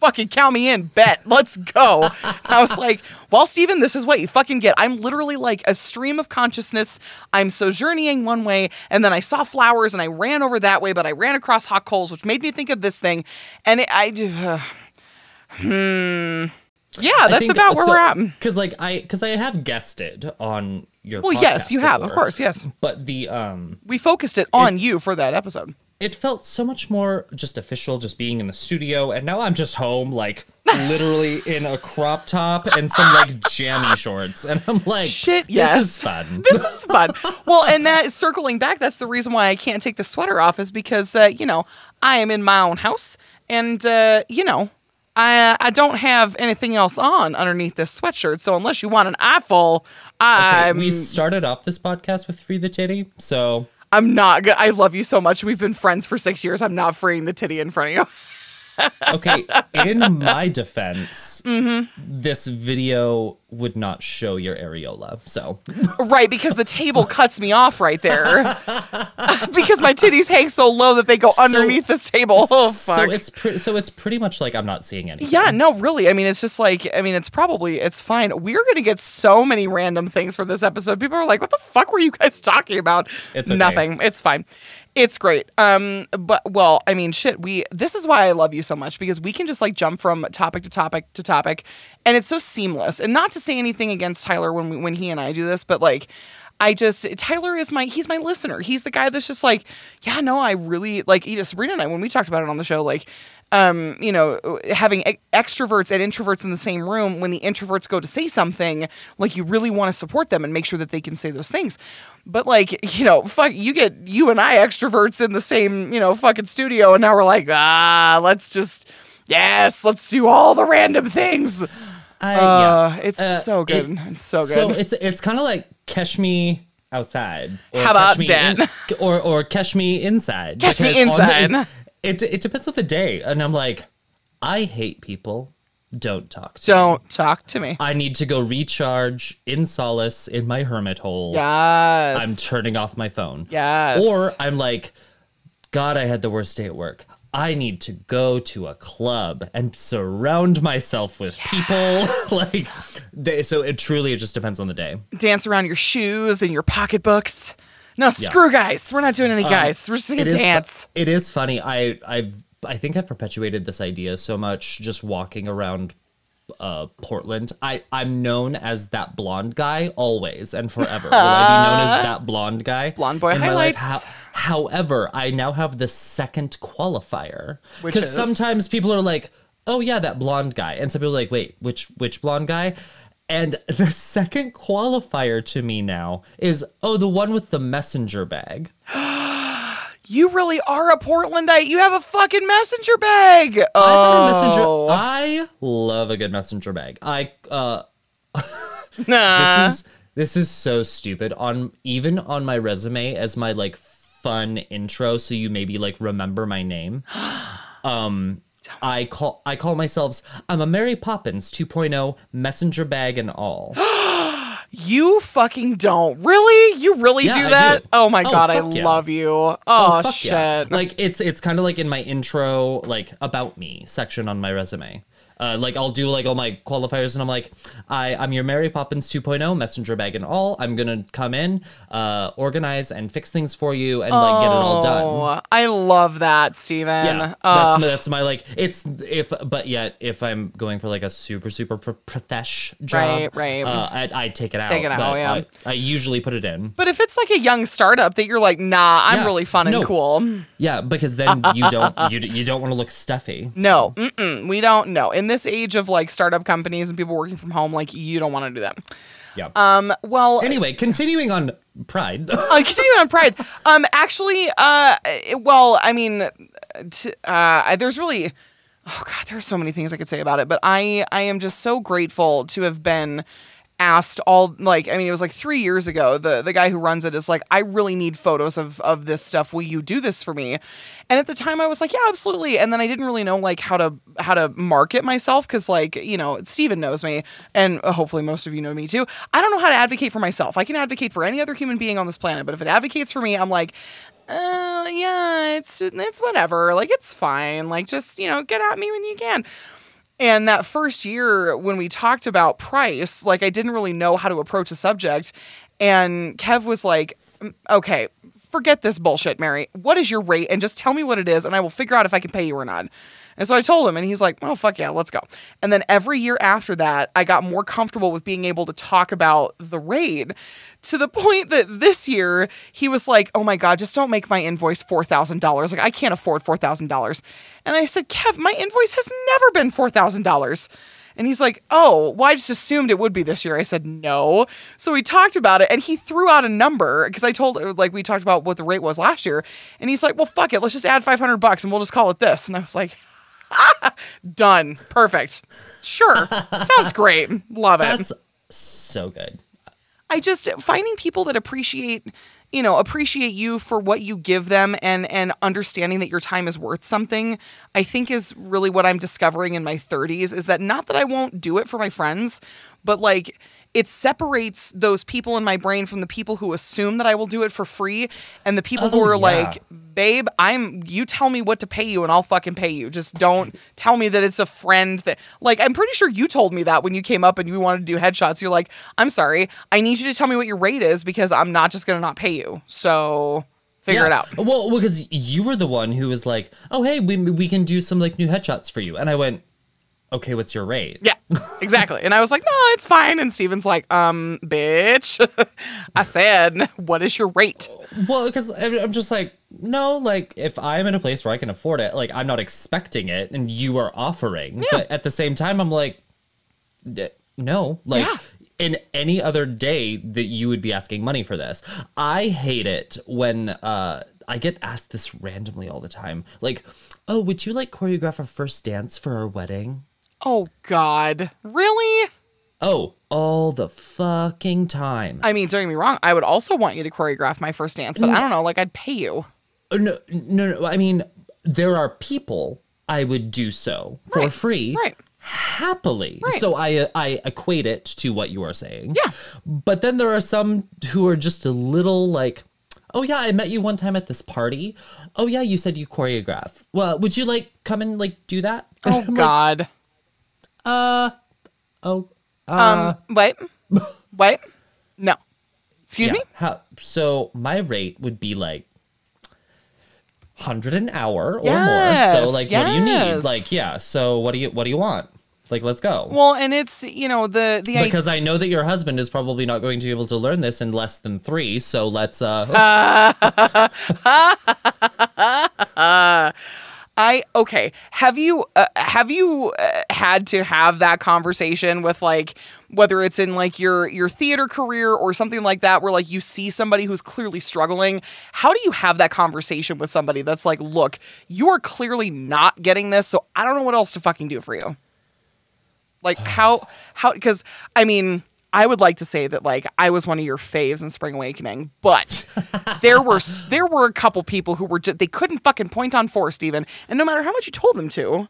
Fucking count me in, bet. Let's go. I was like, well, Steven, this is what you fucking get. I'm literally like a stream of consciousness. I'm sojourning one way, and then I saw flowers and I ran over that way, but I ran across hot coals, which made me think of this thing. And it, I, uh, hmm. Yeah, that's about where we're at. Because like I because I have guested on your. Well, yes, you have, of course, yes. But the um, We focused it on you for that episode. It felt so much more just official, just being in the studio, and now I'm just home, like literally in a crop top and some like jammy shorts, and I'm like, Shit, this yes. is fun. This is fun. well, and that circling back, that's the reason why I can't take the sweater off is because uh, you know I am in my own house, and uh, you know I I don't have anything else on underneath this sweatshirt. So unless you want an eyeful, Okay, I'm we started off this podcast with free the titty, so I'm not good. I love you so much. We've been friends for six years. I'm not freeing the titty in front of you. okay. in my defense, Mm-hmm. this video would not show your areola, so right, because the table cuts me off right there. because my titties hang so low that they go underneath this table. Oh fuck. so it's pre- so it's pretty much like I'm not seeing anything. Yeah, no, really. I mean, it's just like, I mean, it's probably, it's fine. We're going to get so many random things for this episode. People are like, what the fuck were you guys talking about? It's okay. Nothing. It's fine. It's great. Um, but, well, I mean, shit, we, this is why I love you so much because we can just like jump from topic to topic to topic and it's so seamless. And not to say anything against Tyler when we, when he and I do this, but like, I just Tyler is my he's my listener. He's the guy that's just like, yeah, no, I really like you know, Sabrina and I when we talked about it on the show, like um, you know, having e- extroverts and introverts in the same room, when the introverts go to say something, like you really want to support them and make sure that they can say those things. But like, you know, fuck, you get you and I extroverts in the same, you know, fucking studio, and now we're like, ah, let's just, yes, let's do all the random things. I, Uh, it's Uh, so it- good. it's so good. So it's it's kind of like catch me outside. How about Dan? in- or or catch me inside. Catch me on the- inside. It it depends on the day, and I'm like, I hate people. Don't talk to. me. Don't talk to me. I need to go recharge in solace in my hermit hole. Yes. I'm turning off my phone. Yes. Or I'm like, God, I had the worst day at work. I need to go to a club and surround myself with people. like, they, so it truly it just depends on the day. dance around your shoes and your pocketbooks. No, screw guys. We're not doing any guys. We're just gonna Um, It is fu- dance. it is funny. I I've I think I've perpetuated this idea so much just walking around uh Portland. I I'm known as that blonde guy always and forever. Will I be known as that blonde guy? Blonde boy in my life? highlights. Ho- however, I now have the second qualifier Which because sometimes people are like, "Oh yeah, that blonde guy," and some people are like, "Wait, which which blonde guy?" And the second qualifier to me now is, "Oh, the one with the messenger bag." You really are a Portlandite. You have a fucking messenger bag. I've messenger. Oh, I love a good messenger bag. I uh nah. this is this is so stupid. On even on my resume as my like fun intro, so you maybe like remember my name. Um I call I call myself I'm a Mary Poppins 2.0 messenger bag and all. you fucking don't. Really? You really Yeah, do that? do. Oh my Oh, god, I yeah. love you. Oh, Fuck shit. yeah. Like it's it's kind of like in my intro like about me section on my resume. Uh, like I'll do like all my qualifiers, and I'm like, I I'm your Mary Poppins 2.0 messenger bag and all. I'm gonna come in, uh, organize and fix things for you, and like get it all done. Oh, I love that, Steven. Yeah, Uh, that's my, that's my like. It's if, but yet if I'm going for like a super super pro- profesh job, Right, right. Uh, I I take it out. Take it out, but yeah. I, I usually put it in. but if it's like a young startup that you're like, nah, I'm Yeah, really fun and no. cool. Yeah, because then you don't you you don't want to look stuffy. No, mm-mm, we don't know. In this age of like startup companies and people working from home, like you don't want to do that. Yeah. Um, well, anyway, continuing on Pride. uh, continuing on Pride. Um, actually, uh, well, I mean, t- uh, there's really, oh god, there are so many things I could say about it, but I, I am just so grateful to have been asked all like i mean it was like three years ago the the guy who runs it is like i really need photos of of this stuff. Will you do this for me? And at the time i was like yeah absolutely. And then i didn't really know like how to how to market myself because like you know steven knows me and uh, hopefully most of you know me too. I don't know how to advocate for myself. I can advocate for any other human being on this planet but if it advocates for me i'm like uh yeah it's it's whatever. Like it's fine. Like just you know get at me when you can and that first year when we talked about price, like I didn't really know how to approach a subject. And Kev was like, "Mm, okay, forget this bullshit, Mary. What is your rate? And just tell me what it is, and I will figure out if I can pay you or not. And so I told him, and he's like, oh, fuck yeah, let's go. And then every year after that, I got more comfortable with being able to talk about the rate to the point that this year he was like, oh my God, just don't make my invoice $4,000. Like, I can't afford $4,000. And I said, Kev, my invoice has never been $4,000. And he's like, oh, well, I just assumed it would be this year. I said, no. So we talked about it and he threw out a number because I told, uh, like, we talked about what the rate was last year. And he's like, well, fuck it. Let's just add 500 bucks and we'll just call it this. And I was like, done. Perfect. Sure. Sounds great. Love it. That's so good. I just finding people that appreciate, you know, appreciate you for what you give them and and understanding that your time is worth something, I think is really what I'm discovering in my 30s is that not that I won't do it for my friends, but like it separates those people in my brain from the people who assume that I will do it for free and the people who Oh, are yeah. like, babe, I'm you tell me what to pay you and I'll fucking pay you. Just don't tell me that it's a friend that like I'm pretty sure you told me that when you came up and you wanted to do headshots. You're like, I'm sorry, I need you to tell me what your rate is because I'm not just gonna not pay you. So figure it Yeah. out. Well, because you were the one who was like, "Oh, hey, we we can do some like new headshots for you," and I went, "Okay, what's your rate?" Yeah, exactly. And I was like, no, it's fine. And Steven's like, um, bitch. I said, what is your rate? Well, because I'm just like, no, like if I'm in a place where I can afford it, like I'm not expecting it, and you are offering, but at the same time, I'm like, no, like. Yeah. In any other day that you would be asking money for this, I hate it when uh, I get asked this randomly all the time. Like, oh, would you like choreograph our first dance for our wedding? Oh, God. Really? Oh, all the fucking time. I mean, don't get me wrong. I would also want you to choreograph my first dance, but I don't know. Like, I'd pay you. Uh, No, no, no. I mean, there are people I would do so for Right, free, right. happily. Right. So I I equate it to what you are saying. Yeah. But then there are some who are just a little like, oh yeah, I met you one time at this party. Oh yeah, you said you choreograph. Well, would you like come and like do that? Oh, God. Uh, oh, uh, Um, wait. Wait. No. Excuse yeah. me? How? So my rate would be like. Hundred an hour or more. So like, what do you need? Like, yeah. So what do you what do you want? Like, let's go. Well, and it's, you know, the, the because I know that your husband is probably not going to be able to learn this in less than three. So let's uh, I okay. Have you uh, have you uh, had to have that conversation with like whether it's in like your your theater career or something like that where like you see somebody who's clearly struggling? How do you have that conversation with somebody that's like, "Look, you are clearly not getting this, so I don't know what else to fucking do for you." Like how how cuz I mean, I would like to say that like I was one of your faves in Spring Awakening, but there were there were a couple people who were just they couldn't fucking point on four, Steven, and no matter how much you told them to,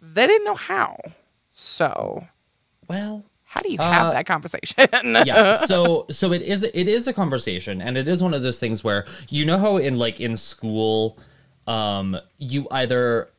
they didn't know how. So, well, how do you have Uh, that conversation? yeah. So so it is it is a conversation, and it is one of those things where you know how in like in school, um, you either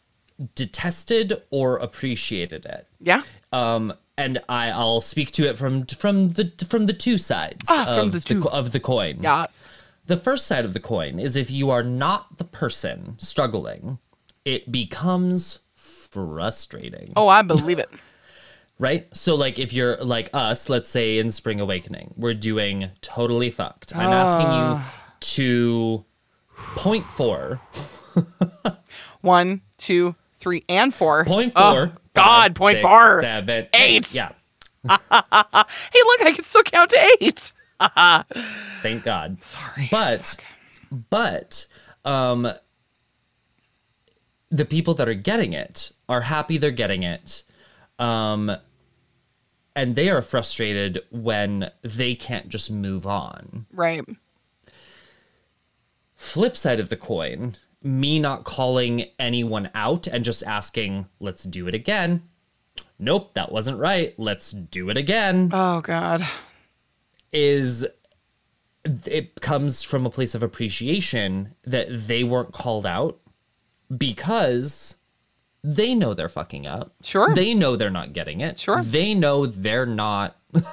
detested or appreciated it. Yeah. Um, and I, I'll speak to it from from the from the two sides Ah, of the two. co- of the coin. Yes. The first side of the coin is if you are not the person struggling, it becomes frustrating. Oh, I believe it. Right? So like if you're like us, let's say in Spring Awakening, we're doing totally fucked. I'm asking you to point four. One, two, three, and four. Point Oh, four. God, point six, four. seven, Eight. Yeah. Hey, look, I can still count to eight. Thank God. Sorry. But but um the people that are getting it are happy they're getting it. Um and they are frustrated when they can't just move on. Right. Flip side of the coin, me not calling anyone out and just asking, let's do it again. Nope, that wasn't right. Let's do it again. Oh, God. is it comes from a place of appreciation that they weren't called out because they know they're fucking up. Sure. They know they're not getting it. Sure. They know they're not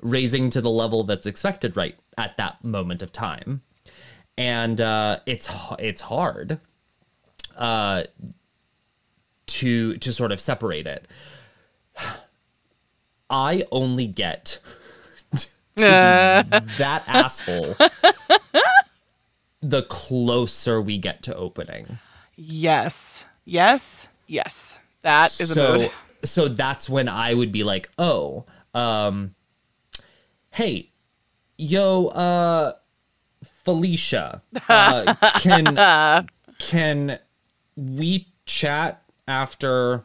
raising to the level that's expected right at that moment of time. And uh, it's it's hard uh, to to sort of separate it. I only get to that asshole the closer we get to opening. Yes. Yes. Yes. That is so, a. So that's when I would be like, oh, um, hey, yo, uh, Felicia, uh, can can we chat after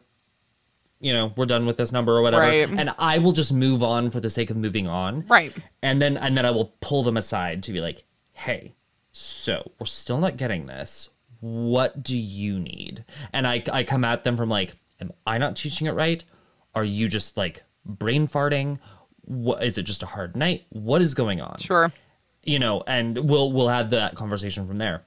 you know we're done with this number or whatever Right. and i will just move on for the sake of moving on. Right. and then and then i will pull them aside to be like hey so we're still not getting this. What do you need? And i i come at them from like am i not teaching it right? Are you just like brain farting? What is it just a hard night? What is going on? Sure. You know and we'll we'll have that conversation from there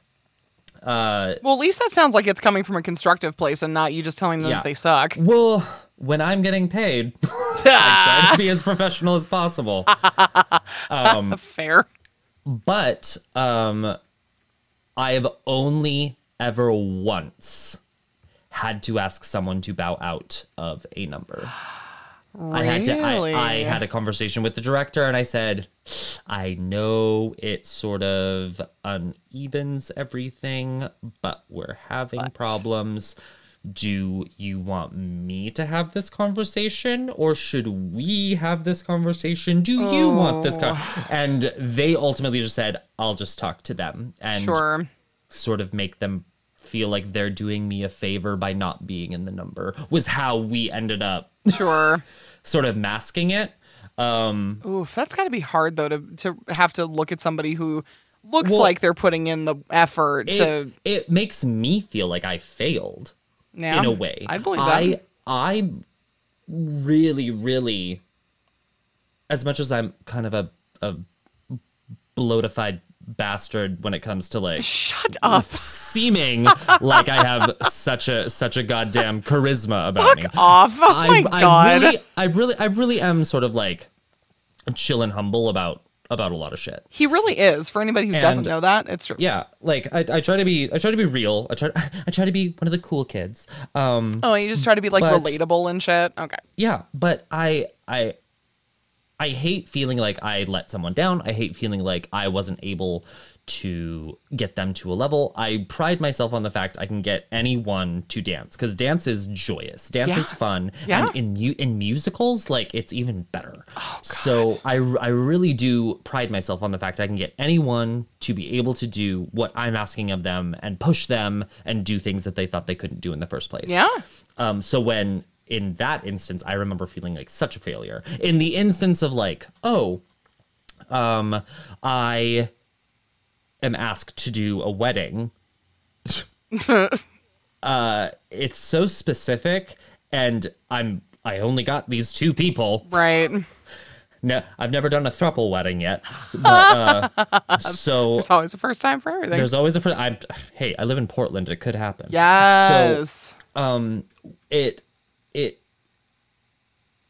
Uh, Well, at least that sounds like it's coming from a constructive place and not you just telling them Yeah. that they suck. well when i'm getting paid i try to be as professional as possible Fair. but um i have only ever once had to ask someone to bow out of a number I had to. I, I had a conversation with the director, and I said, "I know it sort of unevens everything, but we're having problems. Do you want me to have this conversation, or should we have this conversation? Do you want this?" Con-? Oh. And they ultimately just said, "I'll just talk to them and Sure. sort of make them." Feel like they're doing me a favor by not being in the number was how we ended up Sure. sort of masking it. Um, Oof, that's got to be hard though to to have to look at somebody who looks Well, like they're putting in the effort it, to. it makes me feel like I failed Yeah, in a way. I believe I that. I really, really, as much as I'm kind of a a bloatified bastard when it comes to like Shut up. seeming like I have such a such a goddamn charisma about me. Off. Oh my I, god. I really, I really, I really am sort of like chill and humble about about a lot of shit. he really is. For anybody who doesn't know that, it's true. Yeah, like I, I try to be, I try to be real. I try, I try to be one of the cool kids. Um, Oh, you just try to be like But- relatable and shit. Okay. yeah, but I, I, I hate feeling like I let someone down. I hate feeling like I wasn't able to get them to a level. I pride myself on the fact I can get anyone to dance because dance is joyous. Dance Yeah. is fun. Yeah. And in mu- in musicals, like it's even better. Oh, so I I really do pride myself on the fact I can get anyone to be able to do what I'm asking of them and push them and do things that they thought they couldn't do in the first place. Yeah. Um, so when in that instance, I remember feeling like such a failure. In the instance of like, oh, um, I am asked to do a wedding. uh, it's so specific, and I'm I only got these two people. Right. No, I've never done a thruple wedding yet, but uh, so It's always the first time for everything. there's always a. first. I'm hey, I live in Portland. It could happen. yes. um it it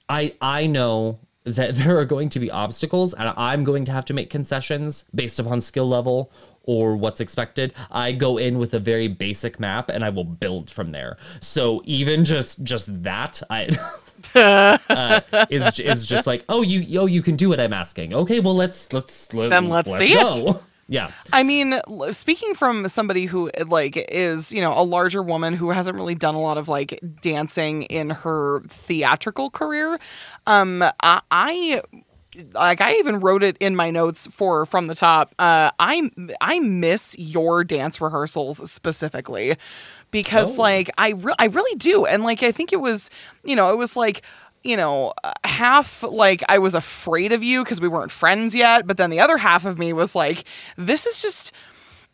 I I know that there are going to be obstacles and I'm going to have to make concessions based upon skill level or what's expected. I go in with a very basic map and I will build from there. So even just just that I uh, is is just like, "Oh, you oh you can do what I'm asking." Okay, well let's let's let, Then let's see it. Yeah. I mean, speaking from somebody who like is, you know, a larger woman who hasn't really done a lot of like dancing in her theatrical career, um I, I like I even wrote it in my notes for from the top. Uh I I miss your dance rehearsals specifically because Oh. like I re- I really do and like I think it was, you know, it was like you know, half like I was afraid of you because we weren't friends yet, but then the other half of me was like, this is just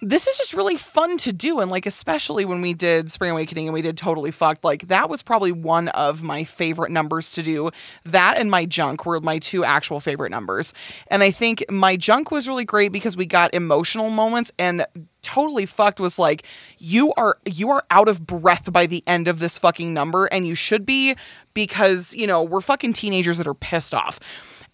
this is just really fun to do and like especially when we did spring awakening and we did totally fucked like that was probably one of my favorite numbers to do. That and my junk were my two actual favorite numbers. And i think my junk was really great because we got emotional moments and totally fucked was like you are you are out of breath by the end of this fucking number and you should be because you know we're fucking teenagers that are pissed off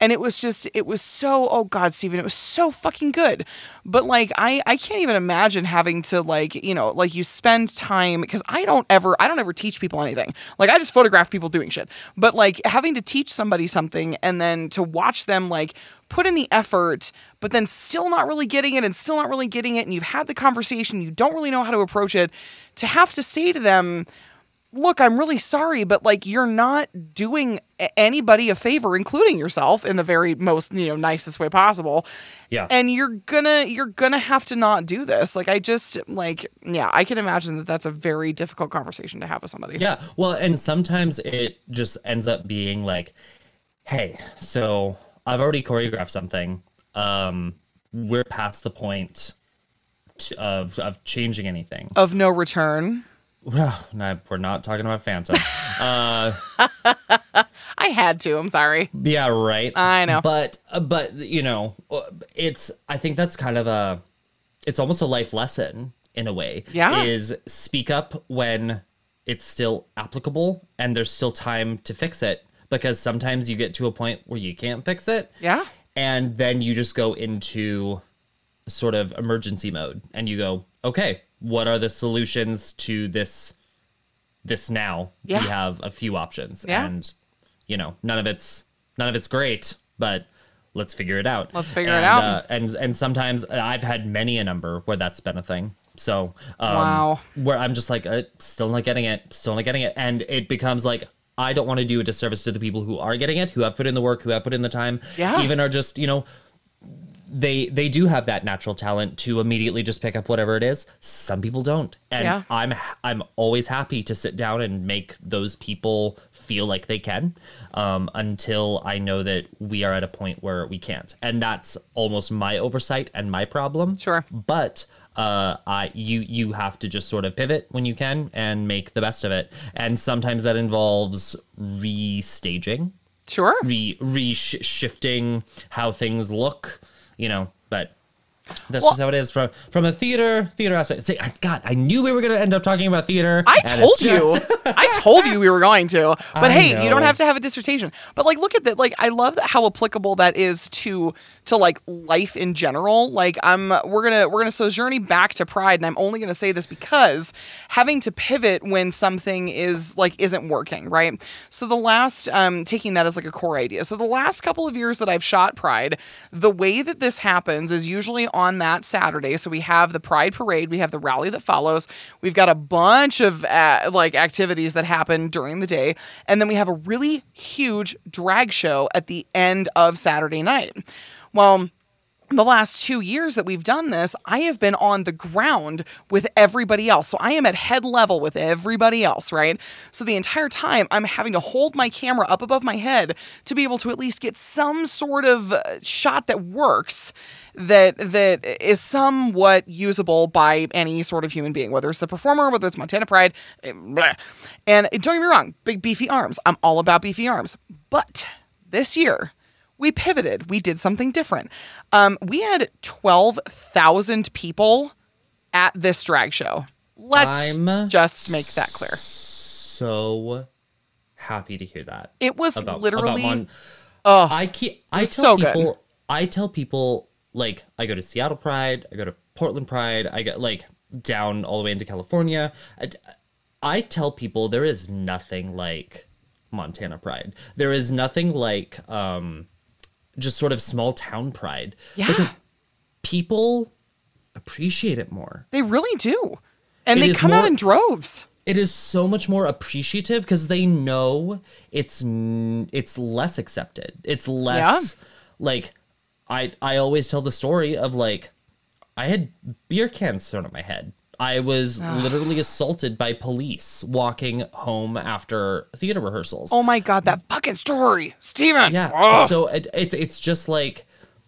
and it was just it was so oh god steven it was so fucking good. But like i i can't even imagine having to like you know like you spend time because i don't ever i don't ever teach people anything. Like i just photograph people doing shit. But like having to teach somebody something and then to watch them like put in the effort but then still not really getting it and still not really getting it and you've had the conversation you don't really know how to approach it to have to say to them look, I'm really sorry, but like you're not doing anybody a favor, including yourself, in the very most you know nicest way possible. Yeah. And you're gonna you're gonna have to not do this. Like I just like yeah, I can imagine that that's a very difficult conversation to have with somebody. Yeah. Well, and sometimes it just ends up being like, hey, so I've already choreographed something. Um, we're past the point of of changing anything. Of no return. Well, no, we're not talking about Phantom. Uh, I had to. I'm sorry. yeah, right. I know. But uh, but you know, uh, it's I think that's kind of a it's almost a life lesson in a way. Yeah. Is speak up when it's still applicable and there's still time to fix it because sometimes you get to a point where you can't fix it. Yeah. And then you just go into sort of emergency mode and you go, okay, what are the solutions to this this now? Yeah. We have a few options. Yeah. And you know, none of it's none of it's great, but let's figure it out. Let's figure it out. Uh, and and sometimes I've had many a number where that's been a thing. So um, Wow. where I'm just like, uh, still not getting it, still not getting it, and it becomes like. I don't want to do a disservice to the people who are getting it, who have put in the work, who have put in the time, Yeah. even are just, you know, they they do have that natural talent to immediately just pick up whatever it is. Some people don't, and Yeah. I'm I'm always happy to sit down and make those people feel like they can, um, until I know that we are at a point where we can't, and that's almost my oversight and my problem. Sure. but uh, I you you have to just sort of pivot when you can and make the best of it, and sometimes that involves restaging Sure. re re shifting how things look, you know, but that's Well- just how it is from from a theater theater aspect. See, I, God, I knew we were gonna end up talking about theater. I told just- you. I told you we were going to. But I hey, you don't have to have a dissertation. But like look at that. Like I love how applicable that is to to like life in general. Like I'm we're gonna we're gonna so journey back to pride, and I'm only gonna say this because having to pivot when something is like isn't working, right? So the last um taking that as like a core idea. So the last couple of years that I've shot Pride, the way that this happens is usually on that Saturday. So we have the Pride parade, we have the rally that follows. We've got a bunch of uh, like activities that happen during the day, and then we have a really huge drag show at the end of Saturday night. Well, the last two years that we've done this, I have been on the ground with everybody else. So I am at head level with everybody else, right? So the entire time I'm having to hold my camera up above my head to be able to at least get some sort of uh, shot that works that that is somewhat usable by any sort of human being, whether it's the performer, whether it's Montana Pride, eh, blah. and don't get me wrong, big beefy arms. I'm all about beefy arms, but this year we pivoted. We did something different. Um, we had 12,000 people at this drag show. Let's I'm just make that clear. so happy to hear that. It was about, literally about Mon- oh, I keep I tell so good. I tell people like I go to Seattle Pride, I go to Portland Pride, I get like down all the way into California. I, I tell people there is nothing like Montana Pride. There is nothing like um just sort of small town pride Yeah. because people appreciate it more. they really do. And It they come out in droves. it is so much more appreciative because they know it's it's less accepted. It's less like I I always tell the story of like I had beer cans thrown at my head. I was literally assaulted by police walking home after theater rehearsals. Oh my god, that fucking story. Steven. yeah. Ugh. So it, it it's just like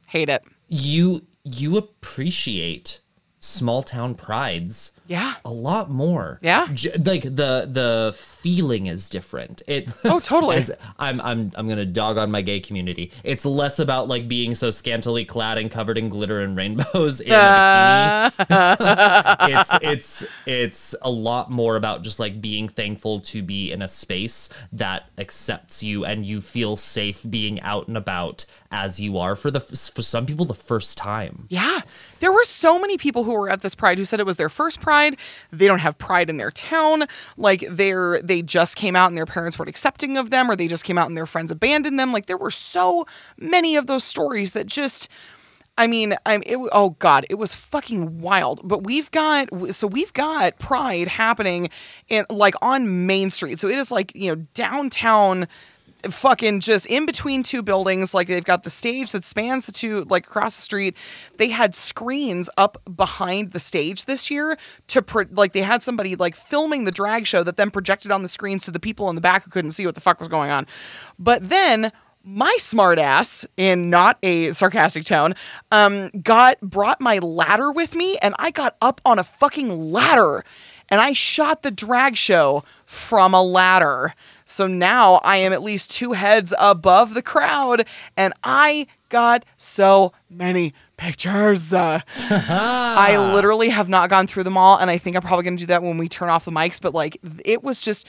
Hate it. you you appreciate small town prides Yeah. a lot more. Yeah. J- like the the feeling is different. It Oh, totally. I'm I'm I'm gonna dog on my gay community. It's less about like being so scantily clad and covered in glitter and rainbows in bikini. it's it's it's a lot more about just like being thankful to be in a space that accepts you and you feel safe being out and about as you are for the for some people the first time. Yeah. There were so many people who were at this pride who said it was their first pride. They don't have pride in their town. Like they're they just came out and their parents weren't accepting of them or they just came out and their friends abandoned them. Like there were so many of those stories that just I mean, I'm it, oh god, it was fucking wild. But we've got so we've got Pride happening in like on Main Street. So it is like, you know, downtown fucking just in between two buildings like they've got the stage that spans the two like across the street. They had screens up behind the stage this year to pro- like they had somebody like filming the drag show that then projected on the screens to the people in the back who couldn't see what the fuck was going on. But then my smart ass in not a sarcastic tone um got brought my ladder with me and i got up on a fucking ladder and I shot the drag show from a ladder. So now I am at least two heads above the crowd, and I got so many pictures. Uh, I literally have not gone through them all, and I think I'm probably going to do that when we turn off the mics. But like, it was just.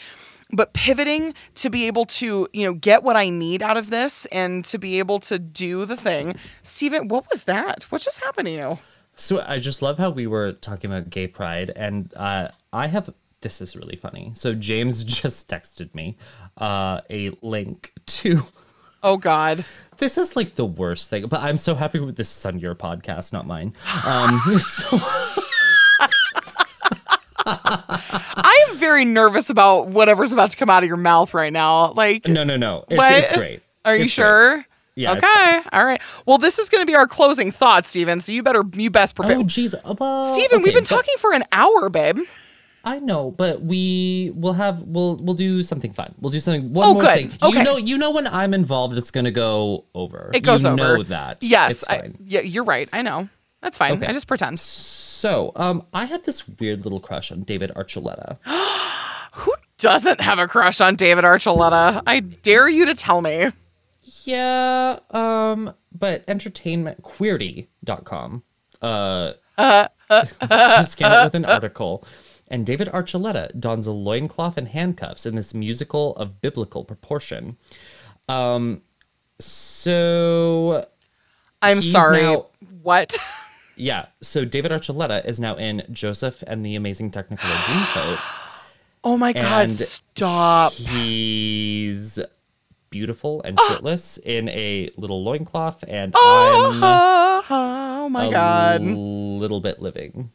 But pivoting to be able to, you know, get what I need out of this and to be able to do the thing. Steven, what was that? What just happened to you? So I just love how we were talking about gay pride, and uh, I have this is really funny. So James just texted me uh, a link to. Oh God. This is like the worst thing, but I'm so happy with this is on your podcast, not mine. Um, so, I am very nervous about whatever's about to come out of your mouth right now. Like, no, no, no, it's, it's great. Are you It's great. sure? Yeah, it's Okay. All right. Well, this is going to be our closing thoughts, Steven. So you better, you best prepare. Oh, jeez. uh, Well, Steven, we've been but- talking for an hour, babe. I know, but we will have we'll we'll do something fun. We'll do something one Oh, more good. thing. Okay. You know, you know when I'm involved, it's gonna go over. It goes you over. know that. Yes. I, yeah, you're right. I know. That's fine. Okay. I just pretend. So, um, I have this weird little crush on David Archuleta. Who doesn't have a crush on David Archuleta? I dare you to tell me. yeah, um, but entertainmentqueerty.com uh, just came out with an article. And David Archuleta dons a loincloth and handcuffs in this musical of biblical proportion. Um, so I'm sorry. now- What? yeah, so David Archuleta is now in Joseph and the Amazing Technicolor Dreamcoat. Oh my God. Stop. He's beautiful and shirtless in a little loincloth, and I'm Oh, oh my a God. little bit living.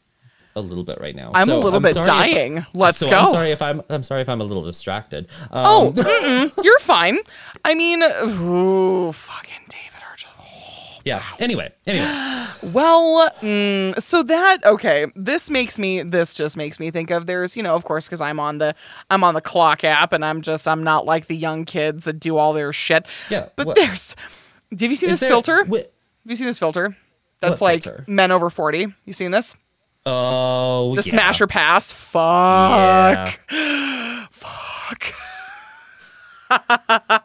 A little bit right now. I'm a So little bit sorry if- dying. Let's so go. I'm sorry if I'm. I'm sorry if I'm a little distracted. Um, Oh, mm-mm, you're fine. I mean, ooh, fucking David Archuleta. yeah. Anyway, anyway. Well, mm, so that okay. This makes me. This just makes me think of. There's, you know, of course, because I'm on the I'm on the clock app, and I'm just I'm not like the young kids that do all their shit. Yeah, But what- there's. Have you seen Is this there- filter? whi- Have you seen this filter? That's What like filter? men over forty. You seen this? Oh, The yeah. smasher pass. Fuck. Yeah. Fuck.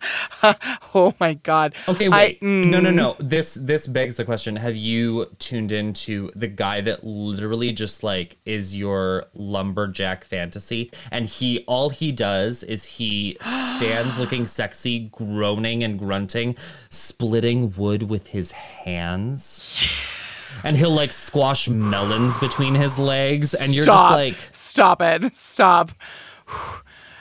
Oh my god. Okay, I- wait. mm, No, no, no. This this begs the question. Have you tuned into the guy that literally just like is your lumberjack fantasy? And he all he does is he stands looking sexy, groaning and grunting, splitting wood with his hands. And he'll like squash melons between his legs, and you're just like, stop it. Stop.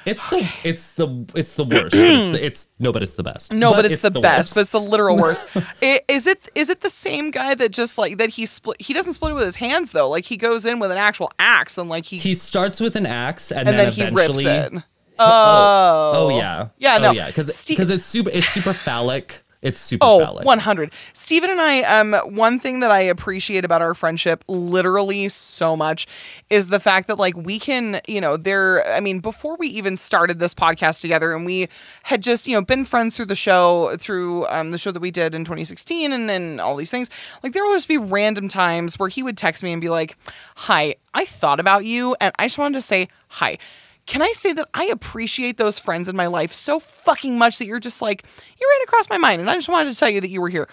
it's the it's the it's the worst. it's, the, it's no, but it's the best. No, but, it's, the, best. worst. But it's the literal worst. I- is it is it the same guy that just like that he split? He doesn't split it with his hands though. Like he goes in with an actual axe and like he, he starts with an axe and, and then, then he rips it. Oh. oh, Oh yeah. Yeah, Oh no. yeah, because Ste- it's super it's super phallic. It's super Oh, phallic. 100. Steven and I, um, one thing that I appreciate about our friendship literally so much is the fact that, like, we can, you know, there, I mean, before we even started this podcast together and we had just, you know, been friends through the show, through um, the show that we did in 2016 and, and all these things, like, there will just be random times where he would text me and be like, Hi, I thought about you and I just wanted to say hi can I say that I appreciate those friends in my life so fucking much that you're just like, you ran across my mind and I just wanted to tell you that you were here.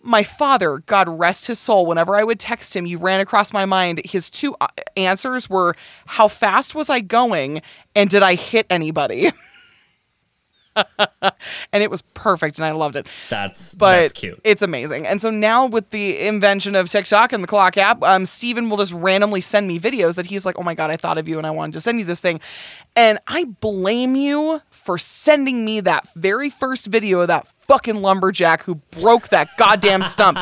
My father, God rest his soul, whenever I would text him, you ran across my mind. His two uh, answers were, How fast was I going? And did I hit anybody? and it was perfect and I loved it That's but that's cute. it's amazing. And so now with the invention of TikTok and the clock app, um, Steven will just randomly send me videos that he's like, oh my God, I thought of you and I wanted to send you this thing. And I blame you for sending me that very first video of that fucking lumberjack who broke that goddamn stump.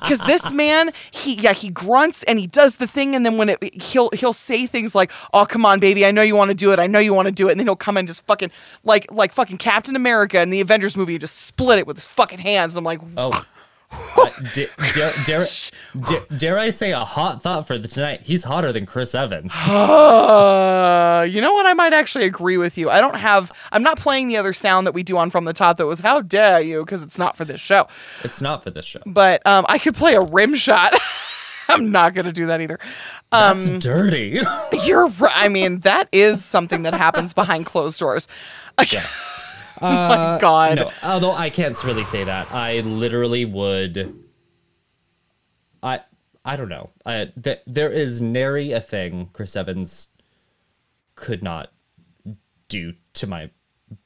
Cause this man, he yeah, he grunts and he does the thing, and then when it he'll he'll say things like, Oh, come on, baby, I know you want to do it, I know you want to do it, and then he'll come and just fucking like like fucking Captain America in the Avengers movie, just split it with his fucking hands. I'm like, Oh. Uh, da- dare, dare, dare, dare I say a hot thought for the tonight? He's hotter than Chris Evans. Uh, you know what? I might actually agree with you. I don't have. I'm not playing the other sound that we do on From the Top that was "How dare you" because it's not for this show. It's not for this show. But um, I could play a rim shot. I'm not gonna do that either. That's Um, dirty. You're right. I mean, that is something that happens behind closed doors. oh my god. no, although I can't really say that. I literally would. I I don't know. I, th- there is nary a thing Chris Evans could not do to my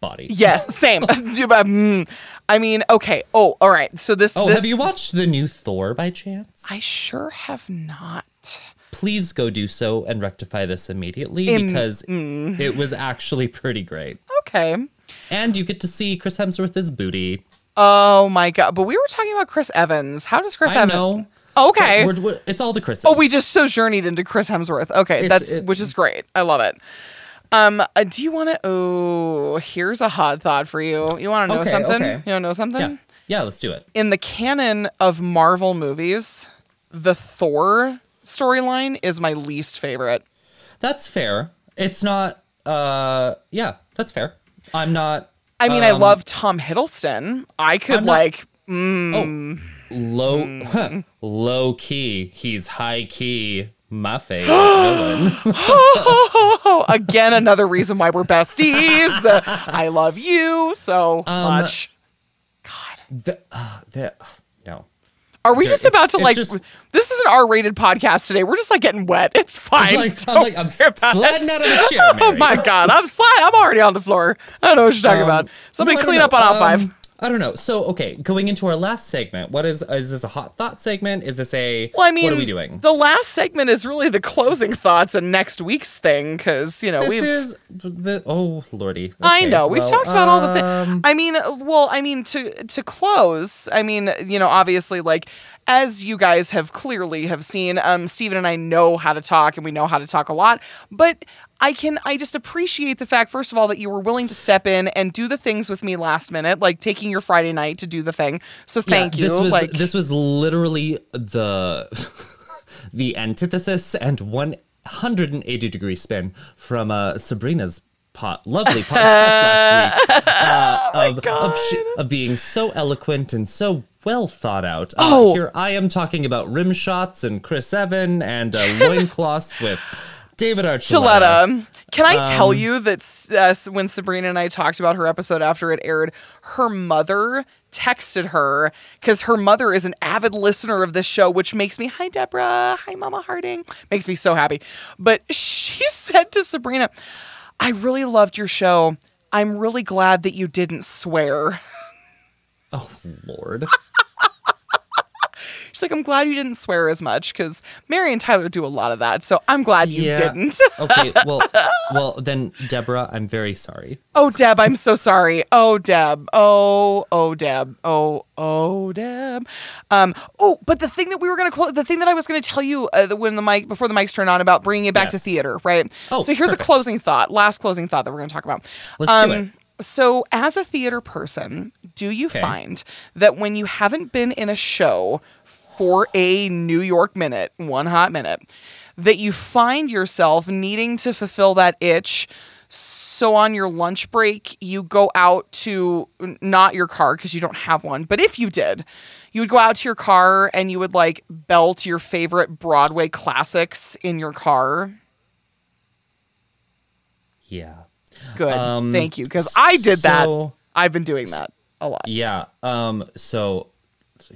body. Yes, same. Mm. I mean, okay. Oh, all right. So this. Oh, have you watched the new Thor by chance? I sure have not. Please go do so and rectify this immediately Im- because mm. it was actually pretty great. Okay. And you get to see Chris Hemsworth's booty. Oh my god. But we were talking about Chris Evans. How does Chris I Evans? know. Okay. We're- we're- it's all the Chris. Oh, we just so journeyed into Chris Hemsworth. Okay, It's- that's it- which is great. I love it. Um, uh, do you want to? Oh, here's a hot thought for you. You want to know Okay, something? okay. You want to know something? Yeah. Yeah, let's do it. In the canon of Marvel movies, the Thor storyline is my least favorite. That's fair. It's not uh yeah, that's fair. I'm not I mean, I Um, love Tom Hiddleston. I could not- like, oh low Hmm. low key. He's high key my favorite villain. oh, again, another reason why we're besties. I love you so Um, much. God. the, uh, the. Are we just about to like? just- this is an R-rated podcast today. We're just like getting wet. It's fine. I'm like, I'm, like, I'm sliding it. out of the chair, Oh my god, I'm sliding. I'm already on the floor. I don't know what you're talking Um, about. Somebody no, clean up on aisle Um, five. I don't know. So, okay, going into our last segment, what is is this a hot thought segment? Is this a Well, I mean, what are we doing? The last segment is really the closing thoughts and next week's thing because you know This we've. is the oh lordy. I Okay, know we've well, talked about all the um, things. I mean, well, I mean to to close. I mean, you know, obviously, like as you guys have clearly have seen, um, Steven and I know how to talk, and we know how to talk a lot. But I can, I just appreciate the fact, first of all, that you were willing to step in and do the things with me last minute, like taking your Friday night to do the thing. So Yeah, thank you. This was like, this was literally the the antithesis and 180 degree spin from uh, Sabrina's pot lovely podcast last week uh, Oh of of, sh- of being so eloquent and so well thought out. Uh, Oh. here I am talking about rim shots and Chris Evan and uh, loincloths with David Archuleta. Can I tell Um, you that uh, when Sabrina and I talked about her episode after it aired, her mother texted her because her mother is an avid listener of this show, which makes me, hi, Deborah. Hi, Mama Harding. Makes me so happy. But she said to Sabrina, I really loved your show. I'm really glad that you didn't swear. Oh Lord. Like, I'm glad you didn't swear as much because Mary and Tyler do a lot of that. So I'm glad you Yeah. didn't. Okay, well, well then, Deborah, I'm very sorry. Oh, Deb, I'm so sorry. Oh, Deb. Oh, oh, Deb. Oh, oh, Deb. Um. Oh, but the thing that we were gonna close, the thing that I was gonna tell you uh, when the mic before the mics turned on about bringing it back to theater, right? Oh, so here's perfect. a closing thought. Last closing thought that we're gonna talk about. Um, Let's do it. So, as a theater person, do you Okay. find that when you haven't been in a show for a New York minute, one hot minute, that you find yourself needing to fulfill that itch? So, on your lunch break, you go out to not your car because you don't have one, but if you did, you would go out to your car and you would like belt your favorite Broadway classics in your car. Yeah. Good. Um, Thank you. Because I did that. I've been doing that a lot. Yeah. Um. So,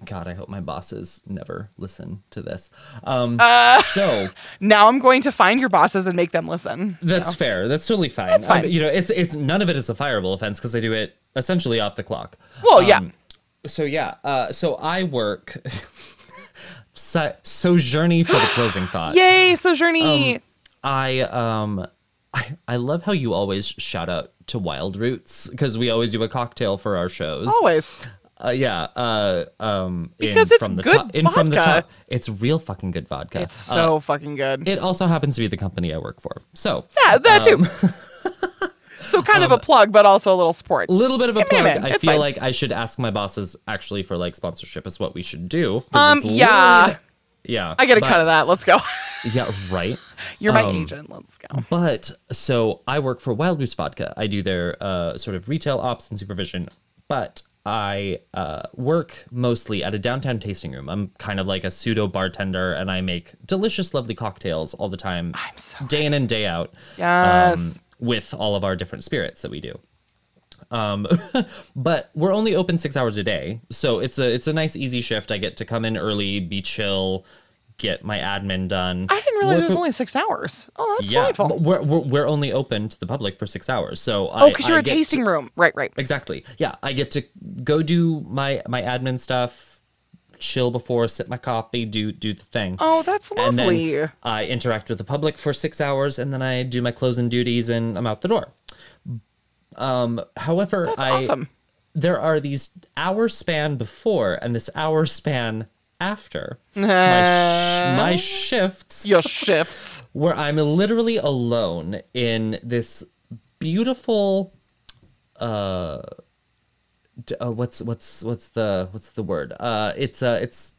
God, I hope my bosses never listen to this. Um. Uh. so Now I'm going to find your bosses and make them listen. that's fair. That's totally fine. That's fine. Um, you know, it's it's none of it is a fireable offense because I do it essentially off the clock. Well, yeah. Um, So yeah. Uh. So I work. so, sojourney for the closing thought. Yay, Sojourney. I um I, I love how you always shout out to Wild Roots because we always do a cocktail for our shows. Always. Uh, yeah. Uh, um, in Because it's from the good top, in from the vodka. top. It's real fucking good vodka. It's so fucking good. it also happens to be the company I work for. So yeah, that too. um, so kind of a plug, but also a little support. a little bit of a plug. minute, I feel fine. like I should ask my bosses actually for like sponsorship is what we should do. Um, yeah. Yeah. I get a but- cut of that. Let's go. Yeah, right. You're my Um, agent. Let's go. But so I work for Wild Roots Vodka. I do their uh, sort of retail ops and supervision. But I uh, work mostly at a downtown tasting room. I'm kind of like a pseudo bartender, and I make delicious, lovely cocktails all the time, I'm so day in and day out. Yes. um, with all of our different spirits that we do. Um, but we're only open six hours a day, so it's a it's a nice easy shift. I get to come in early, be chill, get my admin done. I didn't realize it was only six hours. Oh, that's yeah, delightful. we're, we're we're only open to the public for six hours. So Oh, because you're I a tasting to, room. Right, right. Exactly. Yeah, I get to go do my my admin stuff, chill before, sip my coffee, do do the thing. Oh, that's and lovely. then I interact with the public for six hours, and then I do my closing duties, and I'm out the door. Um, however, That's I awesome. there are these hour span before and this hour span after my, sh- my shifts Your shifts. where I'm literally alone in this beautiful uh, d- uh what's what's what's the what's the word uh it's uh it's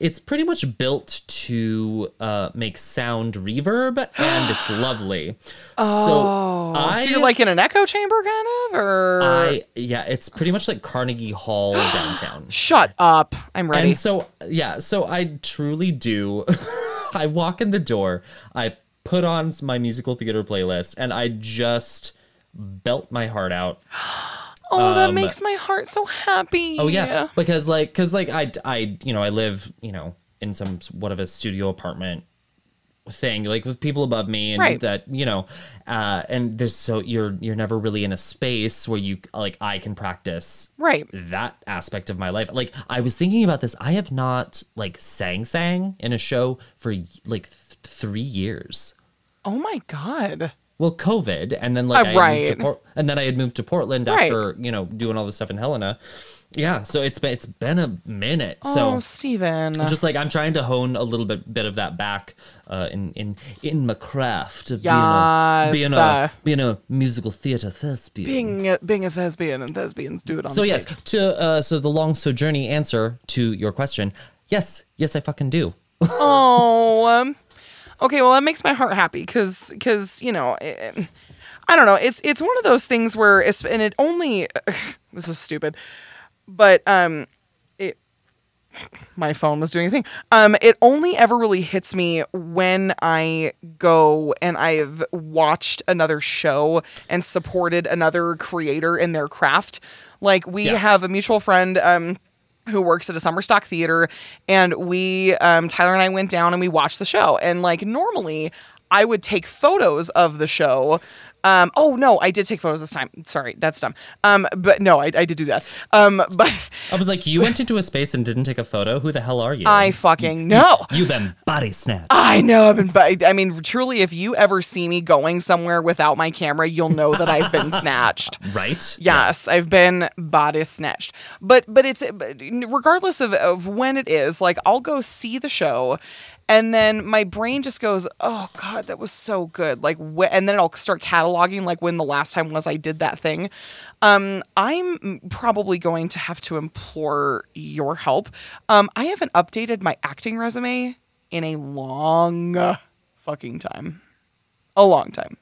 it's pretty much built to uh make sound reverb and it's lovely so I so you're like in an echo chamber, kind of, or I yeah it's pretty much like Carnegie Hall downtown shut up. I'm ready. and so yeah, so I truly do. I walk in the door, I put on my musical theater playlist, and I just belt my heart out. oh, that um, makes my heart so happy. Oh yeah, because like, cause like I I you know I live you know in some what of a studio apartment thing like with people above me and Right. that you know uh and there's so you're you're never really in a space where you like I can practice Right. that aspect of my life. Like I was thinking about this. I have not like sang sang in a show for like th- three years. Oh my god. Well, COVID, and then like Uh, I had moved right. to Port- and then I had moved to Portland Right. after you know doing all this stuff in Helena. Yeah, so it's been it's been a minute. oh, so Steven. just like I'm trying to hone a little bit bit of that back uh, in in in my craft of being a being a uh, being a musical theater thespian. being a, being a thespian and thespians do it on So stage. yes, to uh, so the long sojourney answer to your question, yes, yes, I fucking do. Oh, um, okay. Well, that makes my heart happy because because you know. eh, I don't know. It's it's one of those things where it's and it only this is stupid, but um, it my phone was doing a thing. Um, it only ever really hits me when I go and I've watched another show and supported another creator in their craft. Like we Yeah. have a mutual friend. Um, who works at a summer stock theater and we um, tyler and i went down and we watched the show. And like normally i would take photos of the show um, oh no i did take photos this time sorry that's dumb um, but no I, I did do that um, but I was like, you went into a space and didn't take a photo? Who the hell are you? i fucking know You have been body snatched. I know I've been, but I mean, truly, if you ever see me going somewhere without my camera, you'll know that I've been snatched. right? Yes, I've been body snatched. But but it's regardless of, of when it is, like I'll go see the show and then my brain just goes, "Oh god, that was so good." Like wh- and then I'll start cataloging like when the last time was I did that thing. Um I'm probably going to have to implore your help. Um I haven't updated my acting resume in a long fucking time. A long time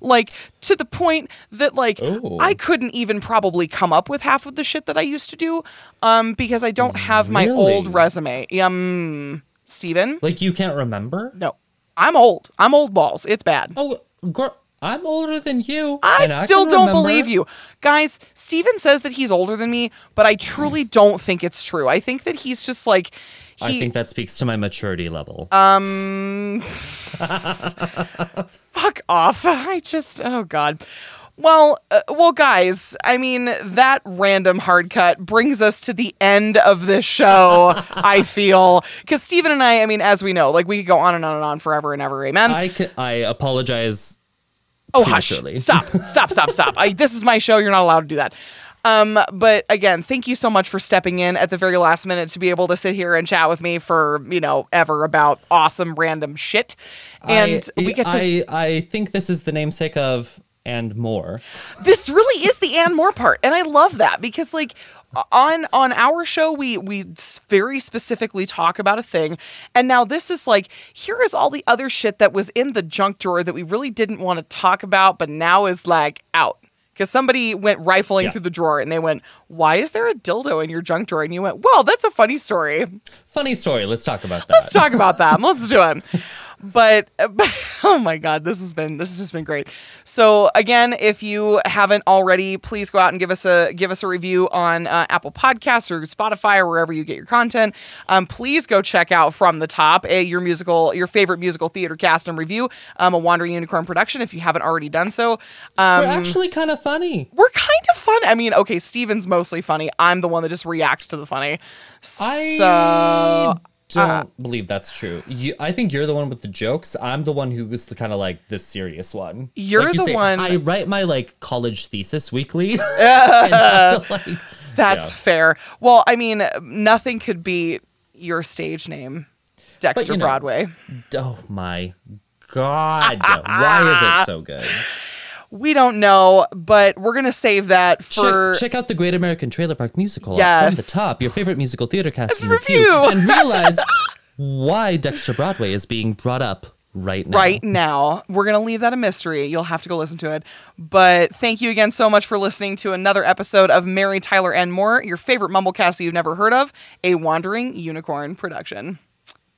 like to the point that like Oh. I couldn't even probably come up with half of the shit that I used to do um because I don't have my old resume. Um Steven? Like, you can't remember? No. I'm old. I'm old balls. It's bad. Oh, girl, I'm older than you. I still can don't remember. believe you. Guys, Steven says that he's older than me, but I truly don't think it's true. I think that he's just like he I think that speaks to my maturity level. Um, fuck off. I just, oh God. Well, uh, well, guys. I mean, that random hard cut brings us to the end of this show. I feel because Steven and I. I mean, as we know, like we could go on and on and on forever and ever. Amen. I, ca- I apologize. oh, hush! Stop! Stop! Stop! Stop! I, this is my show. You're not allowed to do that. Um, but again, thank you so much for stepping in at the very last minute to be able to sit here and chat with me for you know ever about awesome random shit. And I, we get to I, I think this is the namesake of and more. this really is the and more part and i love that because like on on our show we we very specifically talk about a thing and now this is like here is all the other shit that was in the junk drawer that we really didn't want to talk about but now is like out because somebody went rifling Yeah. through the drawer and they went why is there a dildo in your junk drawer and you went well that's a funny story Funny story. Let's talk about that. let's talk about that. Let's do it. But, but oh my god, this has been this has just been great. So again, if you haven't already, please go out and give us a give us a review on uh, Apple Podcasts or Spotify or wherever you get your content. Um, please go check out from the top a, your musical your favorite musical theater cast and review. Um, a Wandering Unicorn production. If you haven't already done so, um, We're actually kind of funny. we're kind of fun. I mean, okay, Steven's mostly funny. I'm the one that just reacts to the funny. I So don't believe that's true. You, I think you're the one with the jokes. I'm the one who was the kind of like the serious one. You're Like you the one- I write my like college thesis weekly. to, like, That's Yeah. fair. Well, I mean, nothing could beat your stage name, Dexter know. Broadway. oh my god, why is it so good? We don't know, but we're gonna save that for. check, check out the Great American Trailer Park Musical Yes. from the top, your favorite musical theater cast and review. and realize why Dexter Broadway is being brought up right now. Right now, we're going to leave that a mystery. You'll have to go listen to it. But thank you again so much for listening to another episode of Mary Tyler and More, your favorite mumblecast you've never heard of, a Wandering Unicorn production.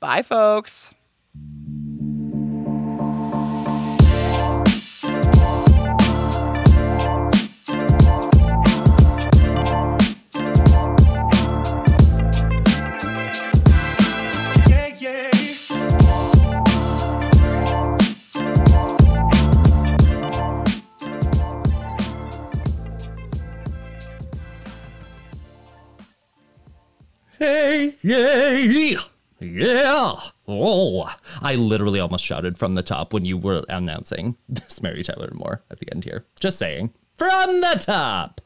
Bye, folks. Hey, yay, yeah. Oh, I literally almost shouted from the top when you were announcing this Mary Tyler Moore at the end here. Just saying. From the top.